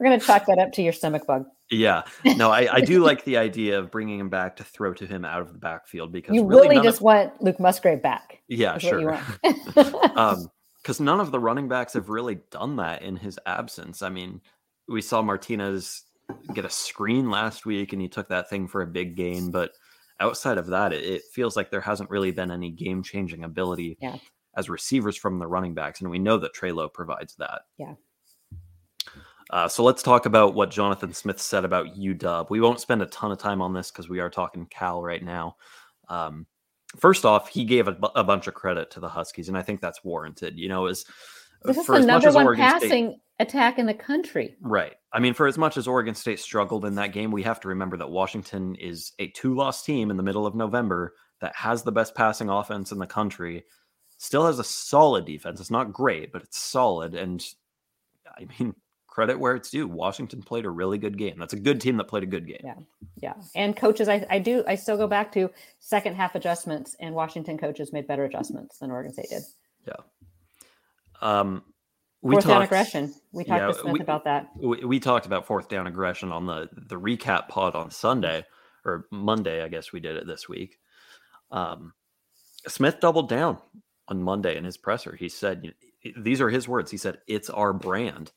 C: We're going to chalk that up to your stomach bug.
B: Yeah, no, I, I do like the idea of bringing him back to throw to him out of the backfield because
C: You
B: really,
C: really just
B: of,
C: want Luke Musgrave back.
B: yeah, sure. um, because none of the running backs have really done that in his absence. I mean, we saw Martinez get a screen last week and he took that thing for a big gain, but outside of that, it, it feels like there hasn't really been any game changing ability
C: Yeah.
B: as receivers from the running backs, and we know that Trey Lowe provides that.
C: Yeah.
B: Uh, so let's talk about what Jonathan Smith said about UW. We won't spend a ton of time on this because we are talking Cal right now. Um, first off, he gave a, a bunch of credit to the Huskies, and I think that's warranted. You know, as
C: this is
B: for
C: the
B: as
C: number one
B: Oregon State-
C: passing attack in the country.
B: Right. I mean, for as much as Oregon State struggled in that game, we have to remember that Washington is a two loss team in the middle of November that has the best passing offense in the country, still has a solid defense. It's not great, but it's solid. And I mean, credit where it's due. Washington played a really good game. That's a good team that played a good game.
C: Yeah. Yeah. And coaches, I, I do, I still go back to second half adjustments, and Washington coaches made better adjustments than Oregon State did.
B: Yeah. Um, we
C: Fourth down aggression. We talked
B: yeah,
C: to Smith
B: we-
C: about that.
B: we, we talked about fourth down aggression on the the recap pod on Sunday or Monday, I guess we did it this week. Um, Smith doubled down on Monday in his presser. He said, "These are his words." He said, "It's our brand."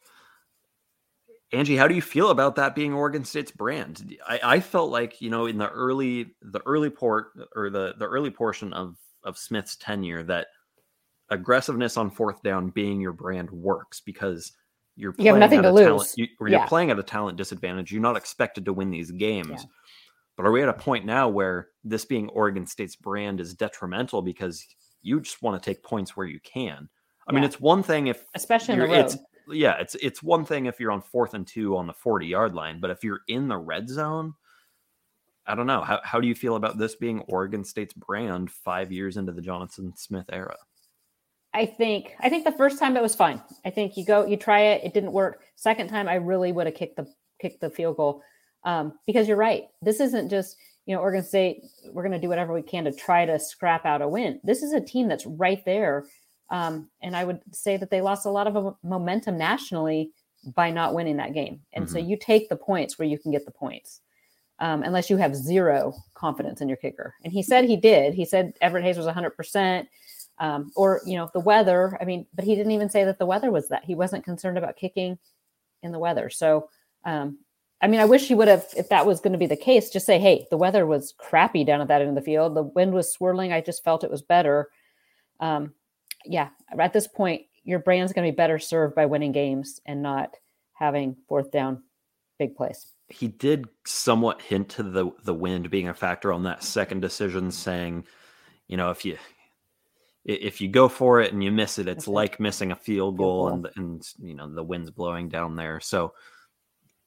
B: Angie, how do you feel about that being Oregon State's brand? I, I felt like you know in the early the early port or the the early portion of of Smith's tenure that aggressiveness on fourth down being your brand works because you're
C: You have
B: playing
C: nothing
B: at
C: to
B: a
C: lose.
B: talent- you, or you're playing at a talent disadvantage. You're not expected to win these games.
C: Yeah.
B: But are we at a point now where this being Oregon State's brand is detrimental because you just want to take points where you can? I mean, it's one thing if
C: Especially in the road.
B: it's yeah, it's it's one thing if you're on fourth and two on the 40 yard line, but if you're in the red zone, I don't know. How how do you feel about this being Oregon State's brand five years into the Jonathan Smith era?
C: I think I think the first time it was fine. I think you go, you try it, it didn't work. Second time, I really would have kicked the kicked the field goal um, because you're right. This isn't just you know Oregon State. We're going to do whatever we can to try to scrap out a win. This is a team that's right there, um, and I would say that they lost a lot of momentum nationally by not winning that game. And so
B: Mhm.
C: you take the points where you can get the points. Um, unless you have zero confidence in your kicker. And he said he did. He said Everett Hayes was 100% um, or you know the weather i mean but he didn't even say that the weather was that he wasn't concerned about kicking in the weather so um, i mean i wish he would have if that was going to be the case just say hey the weather was crappy down at that end of the field the wind was swirling i just felt it was better um, yeah at this point your brand's going to be better served by winning games and not having fourth down big plays
B: he did somewhat hint to the the wind being a factor on that second decision, saying, you know, if you if you go for it and you miss it, it's
C: That's it.
B: like missing a field
C: Field
B: goal,
C: goal.
B: and and you know the wind's blowing down there. So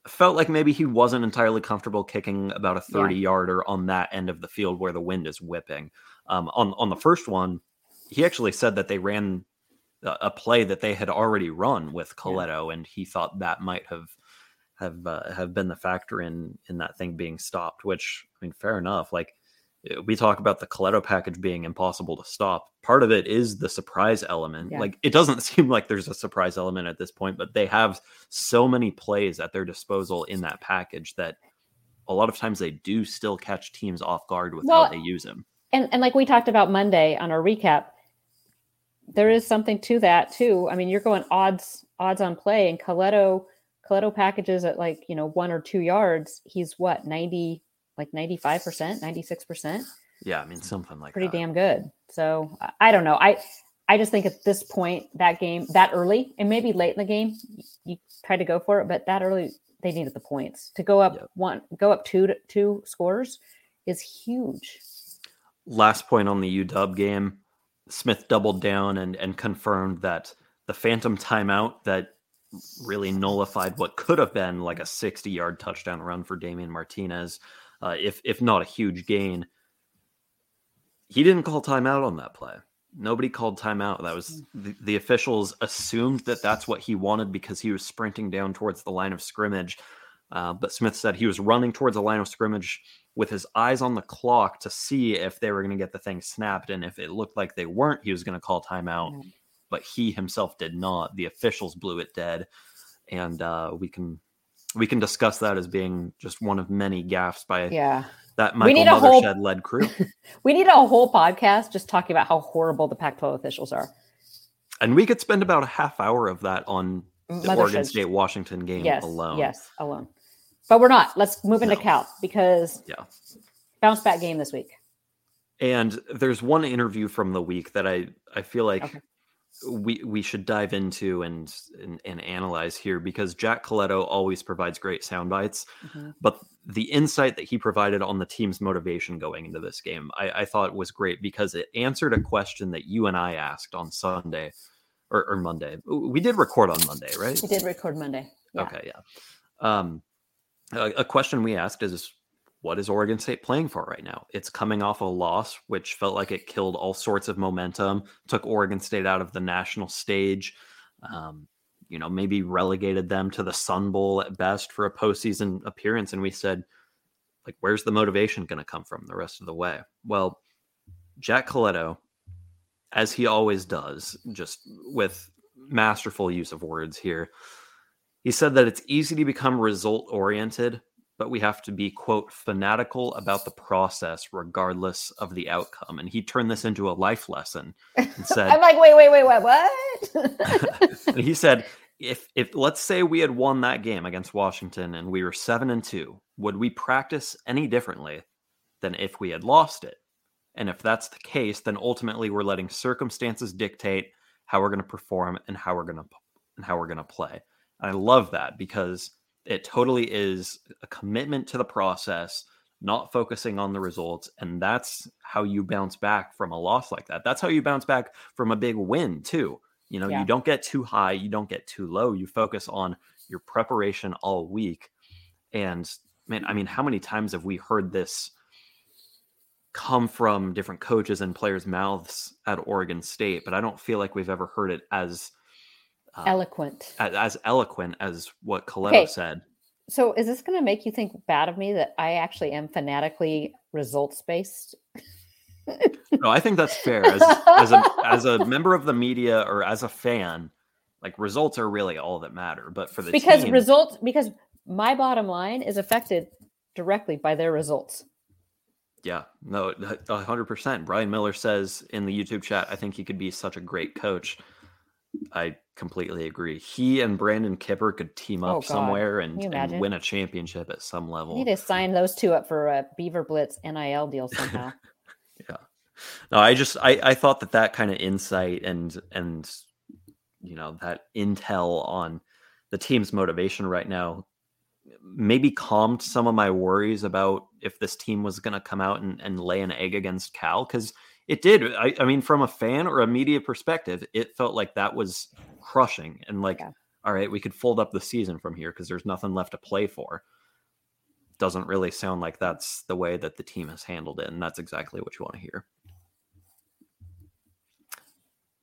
B: felt like maybe he wasn't entirely comfortable kicking about a
C: Yeah.
B: 30 yarder on that end of the field where the wind is whipping. Um, on on the first one, he actually said that they ran a, play that they had already run with Colletto, and he thought that might have have uh, have been the factor in in that thing being stopped. Which I mean, fair enough. Like uh, we talk about the Colletto package being impossible to stop. Part of it is the surprise element.
C: Yeah.
B: Like it doesn't seem like there's a surprise element at this point, but they have so many plays at their disposal in that package that a lot of times they do still catch teams off guard with
C: Well,
B: how they use them.
C: and and like we talked about Monday on our recap, there is something to that too. I mean, you're going odds odds on play, and Colletto Colletto packages at like you know one or two yards. He's what ninety like ninety five percent, ninety six percent,
B: Yeah, I mean something like
C: pretty
B: that.
C: damn good. So I- don't know. I I just think at this point that game that early and maybe late in the game you, you try to go for it, but that early they needed the points to go up
B: Yep.
C: one go up two to two scores is huge.
B: last point on the UW game, Smith doubled down and and confirmed that the phantom timeout that really nullified what could have been like a 60 yard touchdown run for Damien Martinez, uh, if if not a huge gain. He didn't call timeout on that play. Nobody called timeout. That was the, the officials assumed that that's what he wanted because he was sprinting down towards the line of scrimmage. Uh, but Smith said he was running towards the line of scrimmage with his eyes on the clock to see if they were going to get the thing snapped. And if it looked like they weren't, he was going to call timeout.
C: Yeah.
B: But he himself did not. The officials blew it dead. And uh, we can we can discuss that as being just one of many gaffes by
C: Yeah.
B: that
C: We
B: Michael
C: need a whole-
B: led crew.
C: We need a whole podcast just talking about how horrible the Pac 12 officials are.
B: and we could spend about a half hour of that on the Oregon State Washington game
C: yes,
B: alone.
C: Yes, alone. But we're not. Let's move into
B: No.
C: Cal because
B: Yeah.
C: bounce back game this week.
B: And there's one interview from the week that I I feel like
C: Okay.
B: we we should dive into and, and and analyze here because Jack Colletto always provides great sound bites,
C: Mhm.
B: but the insight that he provided on the team's motivation going into this game, I, I thought was great because it answered a question that you and I asked on Sunday or, or Monday. We did record on Monday, right?
C: We did record Monday. Yeah.
B: Okay, yeah. Um, a, question we asked is, what is Oregon State playing for right now? It's coming off a loss, which felt like it killed all sorts of momentum, took Oregon State out of the national stage. Um, you know, maybe relegated them to the Sun Bowl at best for a postseason appearance. And we said, like where's the motivation going to come from the rest of the way? Well, Jack Colletto, as he always does, just with masterful use of words here, he said that it's easy to become result oriented, but we have to be, quote, fanatical about the process regardless of the outcome. And he turned this into a life lesson and said,
C: I'm like, wait, wait, wait, what? What?
B: and he said, if if let's say we had won that game against Washington and we were seven and two, would we practice any differently than if we had lost it? And if that's the case, then ultimately we're letting circumstances dictate how we're going to perform and how we're going to and how we're going to play. And I love that because it totally is a commitment to the process, not focusing on the results, and that's how you bounce back from a loss like that. That's how you bounce back from a big win too. You know,
C: Yeah.
B: you don't get too high, you don't get too low. You focus on your preparation all week. And man, I mean, how many times have we heard this come from different coaches and players' mouths at Oregon State? But I don't feel like we've ever heard it as uh,
C: Eloquent.
B: as, as eloquent as what Colletto
C: Okay.
B: said.
C: So is this going to make you think bad of me that I actually am fanatically results based?
B: No, I think that's fair. As, as a as a member of the media or as a fan, like results are really all that matter. But for the
C: because
B: team,
C: results because my bottom line is affected directly by their results.
B: yeah, no, a hundred percent. Brian Miller says in the YouTube chat, I think he could be such a great coach. I completely agree. He and Brandon Kipper could team
C: Oh,
B: up
C: God.
B: somewhere and, and win a championship at some level.
C: You need to sign those two up for a Beaver Blitz NIL deal somehow. Yeah.
B: No, I just I, I thought that that kind of insight and and you know that intel on the team's motivation right now maybe calmed some of my worries about if this team was going to come out and, and lay an egg against Cal because it did. I, I mean, from a fan or a media perspective, it felt like that was crushing and like,
C: Yeah.
B: all right, we could fold up the season from here because there's nothing left to play for. Doesn't really sound like that's the way that the team has handled it, and that's exactly what you want to hear.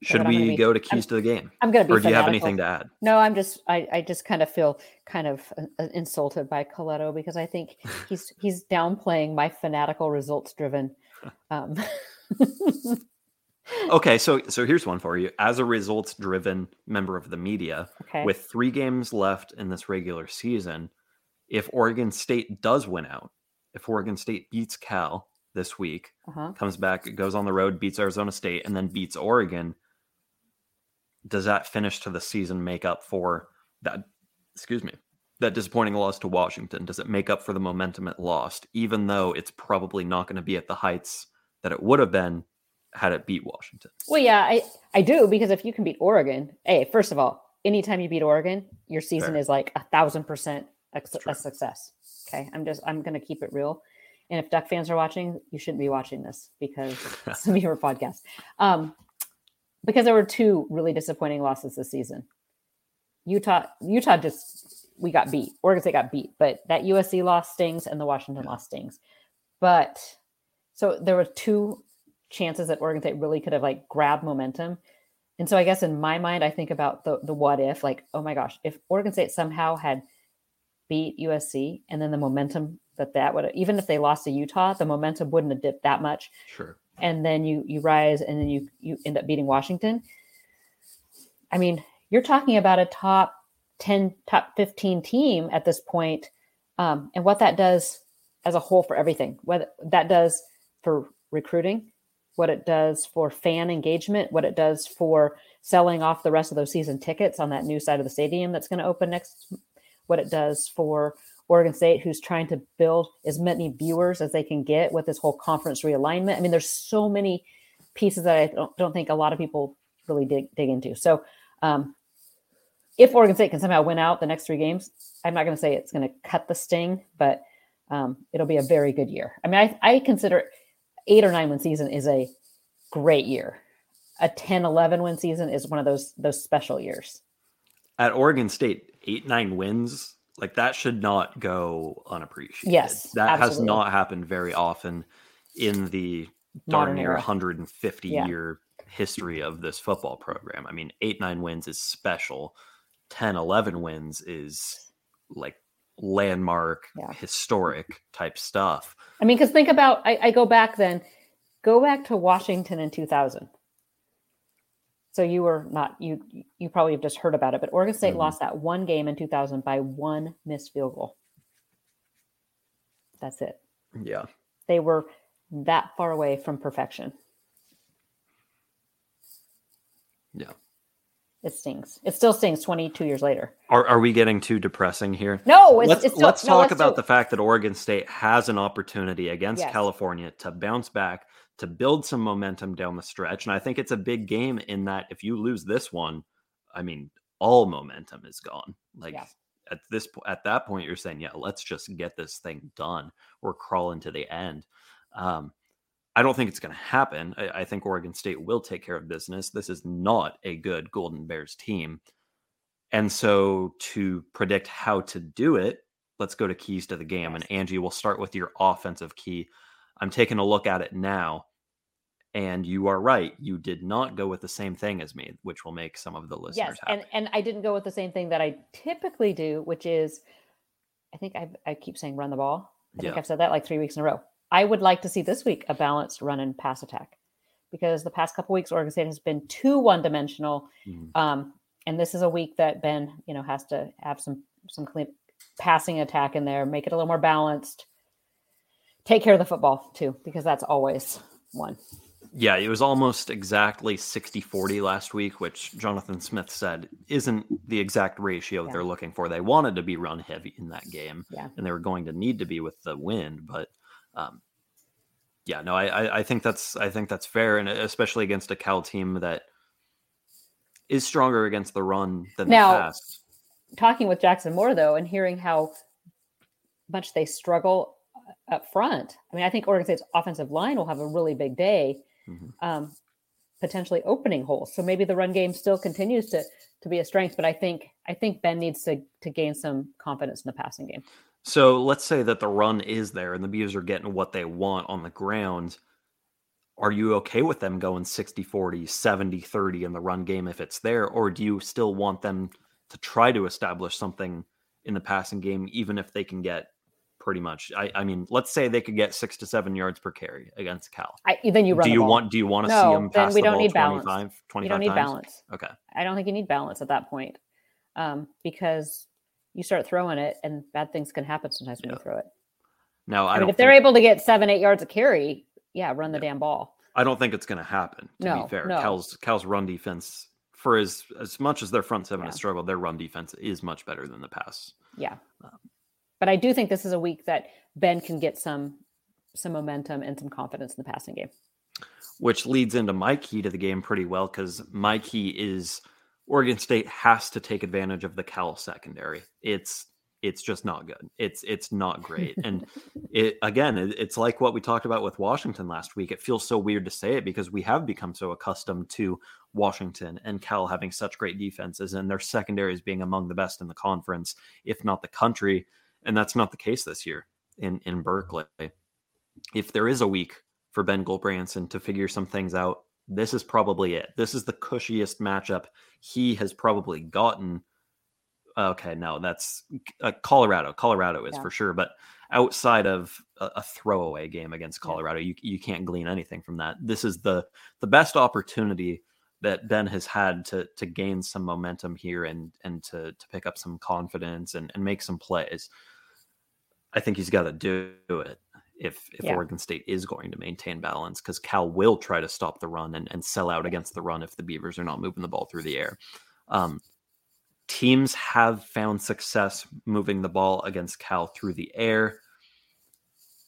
B: Should we
C: be-
B: go to
C: I'm-
B: keys to the game,
C: I'm going to be.
B: or do you have anything to add?
C: No, I'm just. I, I just kind of feel kind of uh, uh, insulted by Colletto because I think he's he's downplaying my fanatical results driven. Um,
B: Okay, so so here's one for you. As a results driven member of the media,
C: okay.
B: with three games left in this regular season, if Oregon State does win out, if Oregon State beats Cal this week,
C: uh-huh.
B: comes back, goes on the road, beats Arizona State, and then beats Oregon, does that finish to the season make up for that? Excuse me. That disappointing loss to Washington, does it make up for the momentum it lost, even though it's probably not going to be at the heights that it would have been had it beat Washington?
C: Well, yeah, I I do because if you can beat Oregon, hey, first of all, anytime you beat Oregon, your season
B: Fair.
C: is like a thousand percent a, a success. Okay, I'm just I'm going to keep it real. And if Duck fans are watching, you shouldn't be watching this because it's a Beaver podcast. Um, because there were two really disappointing losses this season. Utah, Utah just we got beat. Oregon State got beat, but that USC loss stings and the Washington loss stings. But so there were two chances that Oregon State really could have like grabbed momentum. And so I guess in my mind, I think about the the what if, like, oh my gosh, if Oregon State somehow had beat USC and then the momentum that that would even if they lost to Utah, the momentum wouldn't have dipped that much
B: Sure.
C: and then you you rise and then you you end up beating Washington. I mean, you're talking about a top 10, top 15 team at this point, um, and what that does as a whole for everything. Whether that does for recruiting, what it does for fan engagement, what it does for selling off the rest of those season tickets on that new side of the stadium that's going to open next, what it does for Oregon State, who's trying to build as many viewers as they can get with this whole conference realignment. I mean, there's so many pieces that I don't, don't think a lot of people really dig, dig into. So, um, if Oregon State can somehow win out the next three games, I'm not going to say it's going to cut the sting, but um, it'll be a very good year. I mean, I, I consider eight or nine win season is a great year. A 10, 11 win season is one of those those special years.
B: At Oregon State, eight, nine wins, like that should not go unappreciated.
C: Yes,
B: That has not happened very often in the darn near 150
C: Yeah.
B: year history of this football program. I mean, eight, nine wins is special. 10, 11 wins is like landmark,
C: Yeah.
B: historic type stuff.
C: I mean, because think about, I, I go back then, go back to Washington in 2000. So you were not, you you probably have just heard about it, but Oregon State
B: Mhm.
C: lost that one game in 2000 by one missed field goal. That's it.
B: Yeah.
C: They were that far away from perfection.
B: Yeah.
C: It stings. It still stings 22 years later.
B: Are, are we getting too depressing here?
C: No, it's,
B: let's
C: it's still,
B: let's
C: no,
B: talk
C: let's
B: about
C: do-
B: the fact that Oregon State has an opportunity against
C: Yes.
B: California to bounce back, to build some momentum down the stretch. And I think it's a big game in that if you lose this one, I mean, all momentum is gone. Like
C: Yeah.
B: at this po- at that point, you're saying, yeah, let's just get this thing done. We're crawling to the end. Um, I don't think it's going to happen. I, I think Oregon State will take care of business. This is not a good Golden Bears team. And so to predict how to do it, let's go to keys to the game. And Angie, we'll start with your offensive key. I'm taking a look at it now. And you are right. You did not go with the same thing as me, which will make some of the listeners
C: yes
B: happy.
C: and and i didn't go with the same thing that i typically do which is i think i, I keep saying run the ball i think i've said that like three weeks in a row i would like to see this week a balanced run and pass attack because the past couple weeks oregon state has been too one-dimensional
B: Mhm.
C: um, and this is a week that ben you know has to have some some clean passing attack in there make it a little more balanced take care of the football too because that's always one
B: Yeah, it was almost exactly 60 40 last week, which Jonathan Smith said isn't the exact ratio
C: Yeah.
B: they're looking for. They wanted to be run heavy in that game,
C: Yeah.
B: and they were going to need to be with the wind. But um, yeah, no, I, I, I think that's I think that's fair, and especially against a Cal team that is stronger against the run than
C: Now-
B: the pass.
C: talking with Jackson Moore though, and hearing how much they struggle uh, up front. I mean, I think Oregon State's offensive line will have a really big day,
B: Mhm.
C: um, potentially opening holes. So maybe the run game still continues to to be a strength, but I think I think Ben needs to to gain some confidence in the passing game.
B: So let's say that the run is there and the Beavs are getting what they want on the ground. Are you okay with them going 60 40, 70 30 in the run game if it's there? Or do you still want them to try to establish something in the passing game, even if they can get pretty much? I, I mean, let's say they could get six to seven yards per carry against Cal.
C: I, then you run.
B: do
C: the
B: you
C: ball.
B: want do you want to
C: No,
B: see them
C: then
B: pass
C: we
B: the
C: don't
B: ball
C: need balance.
B: 25, 25
C: You don't need
B: times?
C: balance.
B: Okay.
C: I don't think you need balance at that point, um, because you start throwing it, and bad things can happen sometimes when
B: Yeah.
C: you throw it.
B: No, I,
C: I, mean,
B: don't
C: if they're
B: think-
C: able to get seven, eight yards of carry, yeah, run the damn ball.
B: I don't think it's going to happen. To
C: No,
B: be fair,
C: no.
B: Cal's Cal's run defense, for as as much as their front seven has
C: Yeah.
B: struggled, their run defense is much better than the pass.
C: Yeah.
B: Um,
C: But I do think this is a week that Ben can get some some momentum and some confidence in the passing game.
B: Which leads into my key to the game pretty well because my key is Oregon State has to take advantage of the Cal secondary. It's it's just not good. It's it's not great. And it again, it, it's like what we talked about with Washington last week. It feels so weird to say it because we have become so accustomed to Washington and Cal having such great defenses and their secondaries being among the best in the conference, if not the country. And that's not the case this year in in Berkeley. If there is a week for Ben Gulbranson to figure some things out, this is probably it. This is the cushiest matchup he has probably gotten. Okay, no, that's uh, Colorado. Colorado is
C: Yeah.
B: for sure, but outside of a, a throwaway game against Colorado, you you can't glean anything from that. This is the the best opportunity that Ben has had to to gain some momentum here and and to to pick up some confidence and, and make some plays. I think he's got to do it if if
C: Yeah.
B: Oregon State is going to maintain balance because Cal will try to stop the run and, and sell out against the run if the Beavers are not moving the ball through the air. Um, teams have found success moving the ball against Cal through the air.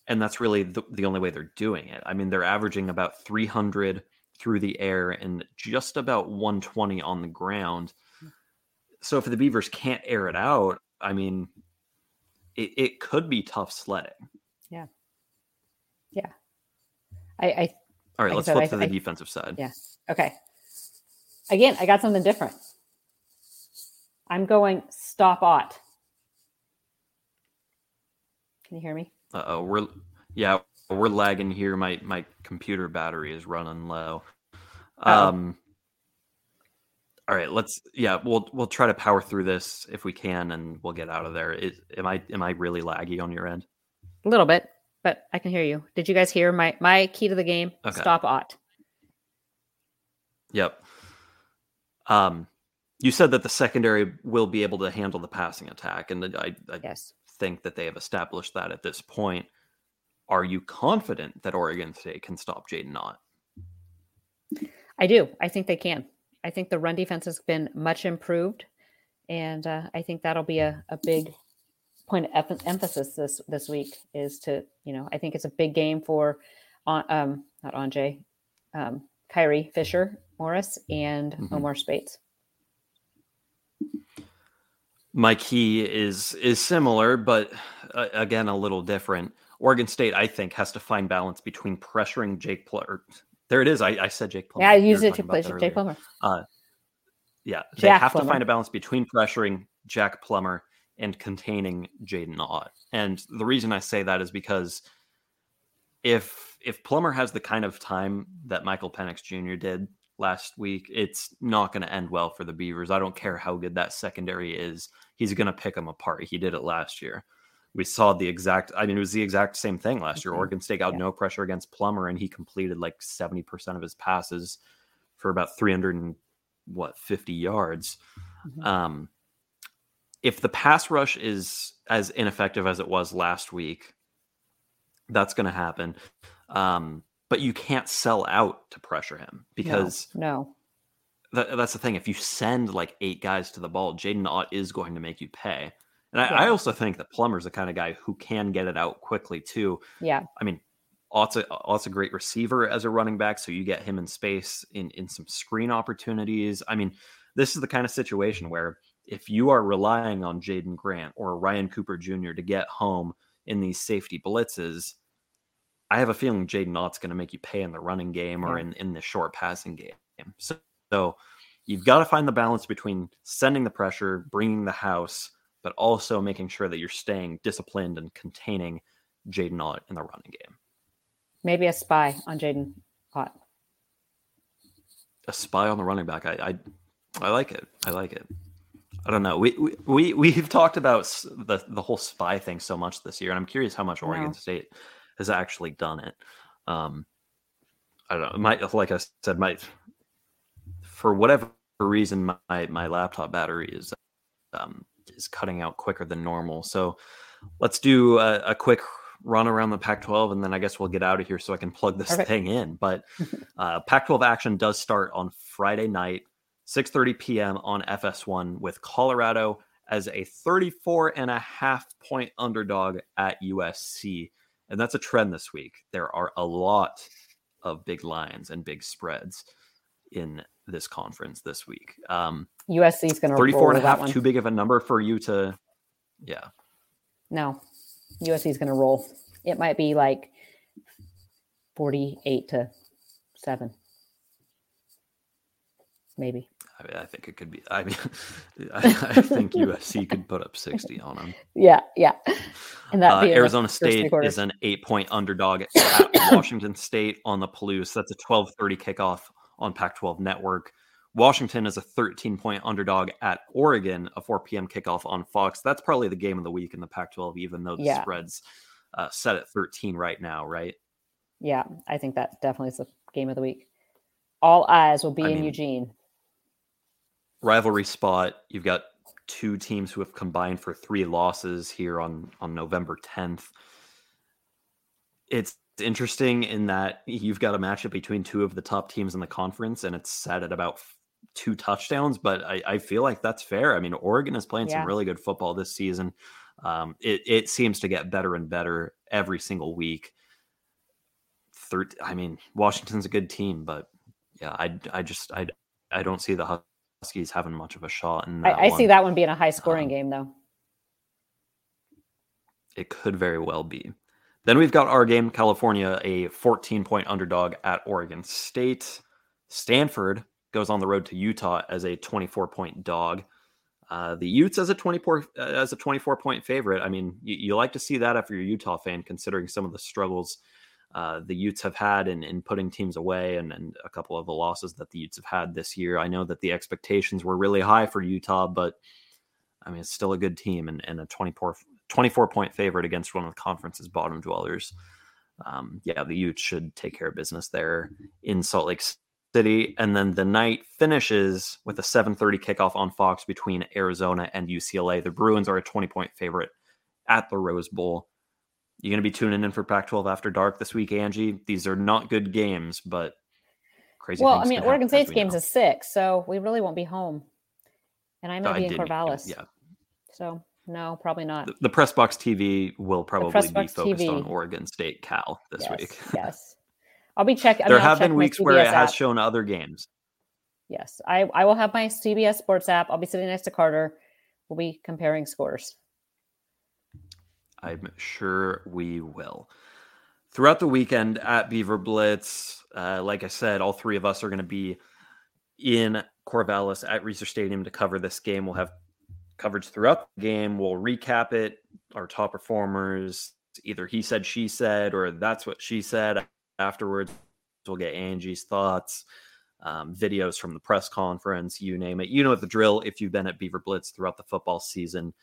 B: And that's really the, the only way they're doing it. I mean, they're averaging about 300 through the air and just about 120 on the ground. So if the Beavers can't air it out, I mean, it, it could be tough sledding.
C: I, I
B: All right,
C: Like
B: let's
C: said,
B: flip
C: I-
B: to the
C: I-
B: defensive side.
C: yeah. Okay. Again, I got something different. I'm going stop Ott. Can you hear me?
B: Uh oh, we're yeah, we're lagging here. My my computer battery is running low.
C: Uh-oh.
B: Um, All right, let's yeah, we'll we'll try to power through this if we can, and we'll get out of there. Is, am I am I really laggy on your end?
C: A little bit, but I can hear you. Did you guys hear my my key to the game?
B: Okay.
C: Stop Ott.
B: Yep. Um, you said that the secondary will be able to handle the passing attack, and I, I
C: Yes.
B: think that they have established that at this point. Are you confident that Oregon State can stop Jaydn Ott?
C: I do. I think they can. I think the run defense has been much improved, and uh, I think that'll be a, a big point of emphasis this this week. Is to you know I think it's a big game for, on um not Anjay, um Kyrie Fisher Morris and
B: Mhm.
C: Omar Speights.
B: My key is is similar, but uh, again a little different. Oregon State, I think, has to find balance between pressuring Jake Plummer. There it is. I, I said Jake Plummer.
C: Yeah, I used it to play
B: earlier.
C: Plummer.
B: Yeah, they
C: Jack
B: have to find a balance between pressuring Jack Plummer and containing Jaydn Ott. And the reason I say that is because if if Plummer has the kind of time that Michael Penix Jr. did last week, it's not going to end well for the Beavers. I don't care how good that secondary is; he's going to pick them apart. He did it last year. We saw the exact. I mean, it was the exact same thing last year.
C: Mhm.
B: Oregon State got
C: Yeah.
B: no pressure against Plummer, and he completed like seventy percent of his passes for about three hundred and what 50 yards.
C: Mhm.
B: Um, if the pass rush is as ineffective as it was last week, that's going to happen. Um, but you can't sell out to pressure him because
C: no,
B: tha- that's the thing. If you send like eight guys to the ball, Jaydn Ott is going to make you pay. And I, I also think that Plummer's the kind of guy who can get it out quickly too.
C: yeah,
B: I mean, Ott's a, Ott's a great receiver as a running back, so you get him in space in in some screen opportunities. I mean, this is the kind of situation where if you are relying on Jaden Grant or Ryan Cooper Jr. to get home in these safety blitzes, I have a feeling Jaydn Ott's going to make you pay in the running game or in, in the short passing game. So, so you've got to find the balance between sending the pressure, bringing the house, but also making sure that you're staying disciplined and containing Jaydn Ott in the running game.
C: maybe a spy on Jaydn Ott.
B: a spy on the running back. I, I, I like it. I like it. I don't know. We we we we've talked about the the whole spy thing so much this year, and I'm curious how much Oregon. State has actually done it. Um, I don't know. Might like I said, might for whatever reason, my my laptop battery is um is cutting out quicker than normal. So let's do a, a quick run around the Pac-12, and then I guess we'll get out of here so I can plug this thing in. But uh, Pac-12 action does start on Friday night, 6:30 p.m. on FS1 with Colorado as a 34 and a half point underdog at USC. And that's a trend this week. There are a lot of big lines and big spreads in this conference this week. Um,
C: USC is going to
B: 34
C: roll
B: and a half, too big of a number for you to, yeah.
C: No, USC is going to roll. It might be like forty-eight to seven, maybe.
B: I, mean, I think it could be. I mean, I, I think USC could put up 60 on them.
C: Yeah, yeah. And that
B: Uh,
C: be in the
B: Arizona State is an eight-point underdog at Washington State on the Palouse. That's a 12:30 kickoff on Pac-12 Network. Washington is a 13-point underdog at Oregon, a 4 p.m. kickoff on Fox. That's probably the game of the week in the Pac-12, even though the
C: Yeah.
B: spread's uh, set at 13 right now, right?
C: Yeah, I think that definitely is the game of the week. All eyes will be
B: I
C: in
B: mean,
C: Eugene.
B: Rivalry spot. You've got two teams who have combined for three losses here on on November 10th. It's interesting in that you've got a matchup between two of the top teams in the conference, and it's set at about two touchdowns. But I, I feel like that's fair. I mean, Oregon is playing
C: Yeah.
B: some really good football this season. Um, it it seems to get better and better every single week. Third, I mean, Washington's a good team, but yeah, I I just I I don't see the Huskies having much of a shot in that
C: I, I see that one being a high scoring
B: Um,
C: game, though.
B: It could very well be. Then we've got our game, California, a 14 point underdog at Oregon State. Stanford goes on the road to Utah as a 24 point dog. Uh, the Utes as a 24 uh, as a 24 point favorite. I mean, you, you like to see that if you're a Utah fan, considering some of the struggles uh, the Utes have had in, in putting teams away and, and a couple of the losses that the Utes have had this year. I know that the expectations were really high for Utah, but I mean, it's still a good team and, and a 24, 24 point favorite against one of the conference's bottom dwellers. Um, yeah, the Utes should take care of business there in Salt Lake City. And then the night finishes with a 7:30 kickoff on Fox between Arizona and UCLA. The Bruins are a 20 point favorite at the Rose Bowl. You going to be tuning in for Pac-12 after dark this week, Angie? These are not good games, but crazy.
C: Well, I mean, Oregon State's games know. is six, so we really won't be home, and I may be in Corvallis.
B: Yeah.
C: So no, probably not.
B: The, the press box TV will probably be focused TV. on Oregon State Cal this
C: yes,
B: week.
C: yes, I'll be checking.
B: There have been weeks where it has shown other games.
C: Yes, I I will have my CBS Sports app. I'll be sitting next to Carter. We'll be comparing scores.
B: I'm sure we will. Throughout the weekend at Beaver Blitz, uh, like I said, all three of us are going to be in Corvallis at Reser Stadium to cover this game. We'll have coverage throughout the game. We'll recap it, our top performers, either he said, she said, or that's what she said afterwards. We'll get Angie's thoughts, um, videos from the press conference, you name it. You know the drill if you've been at Beaver Blitz throughout the football season.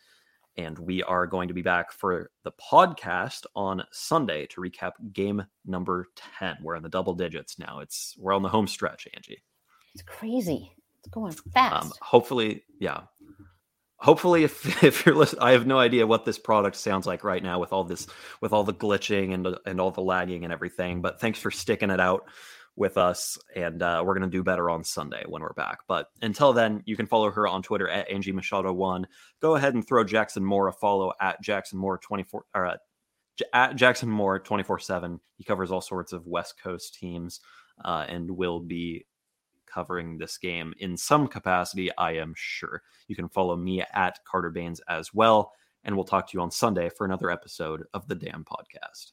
B: And we are going to be back for the podcast on Sunday to recap game number 10. We're in the double digits now. It's we're on the home stretch, Angie.
C: It's crazy. It's going fast. Um,
B: hopefully, yeah. Hopefully, if if you're listening, I have no idea what this product sounds like right now with all this, with all the glitching and and all the lagging and everything. But thanks for sticking it out with us, and uh, we're going to do better on Sunday when we're back. But until then, you can follow her on Twitter at Angie Machado one. Go ahead and throw Jackson Moore a follow at Jackson Moore twenty four or uh, at Jackson Moore twenty four seven. He covers all sorts of West Coast teams uh, and will be covering this game in some capacity. I am sure you can follow me at Carter Bahns as well. And we'll talk to you on Sunday for another episode of the Dam Podcast.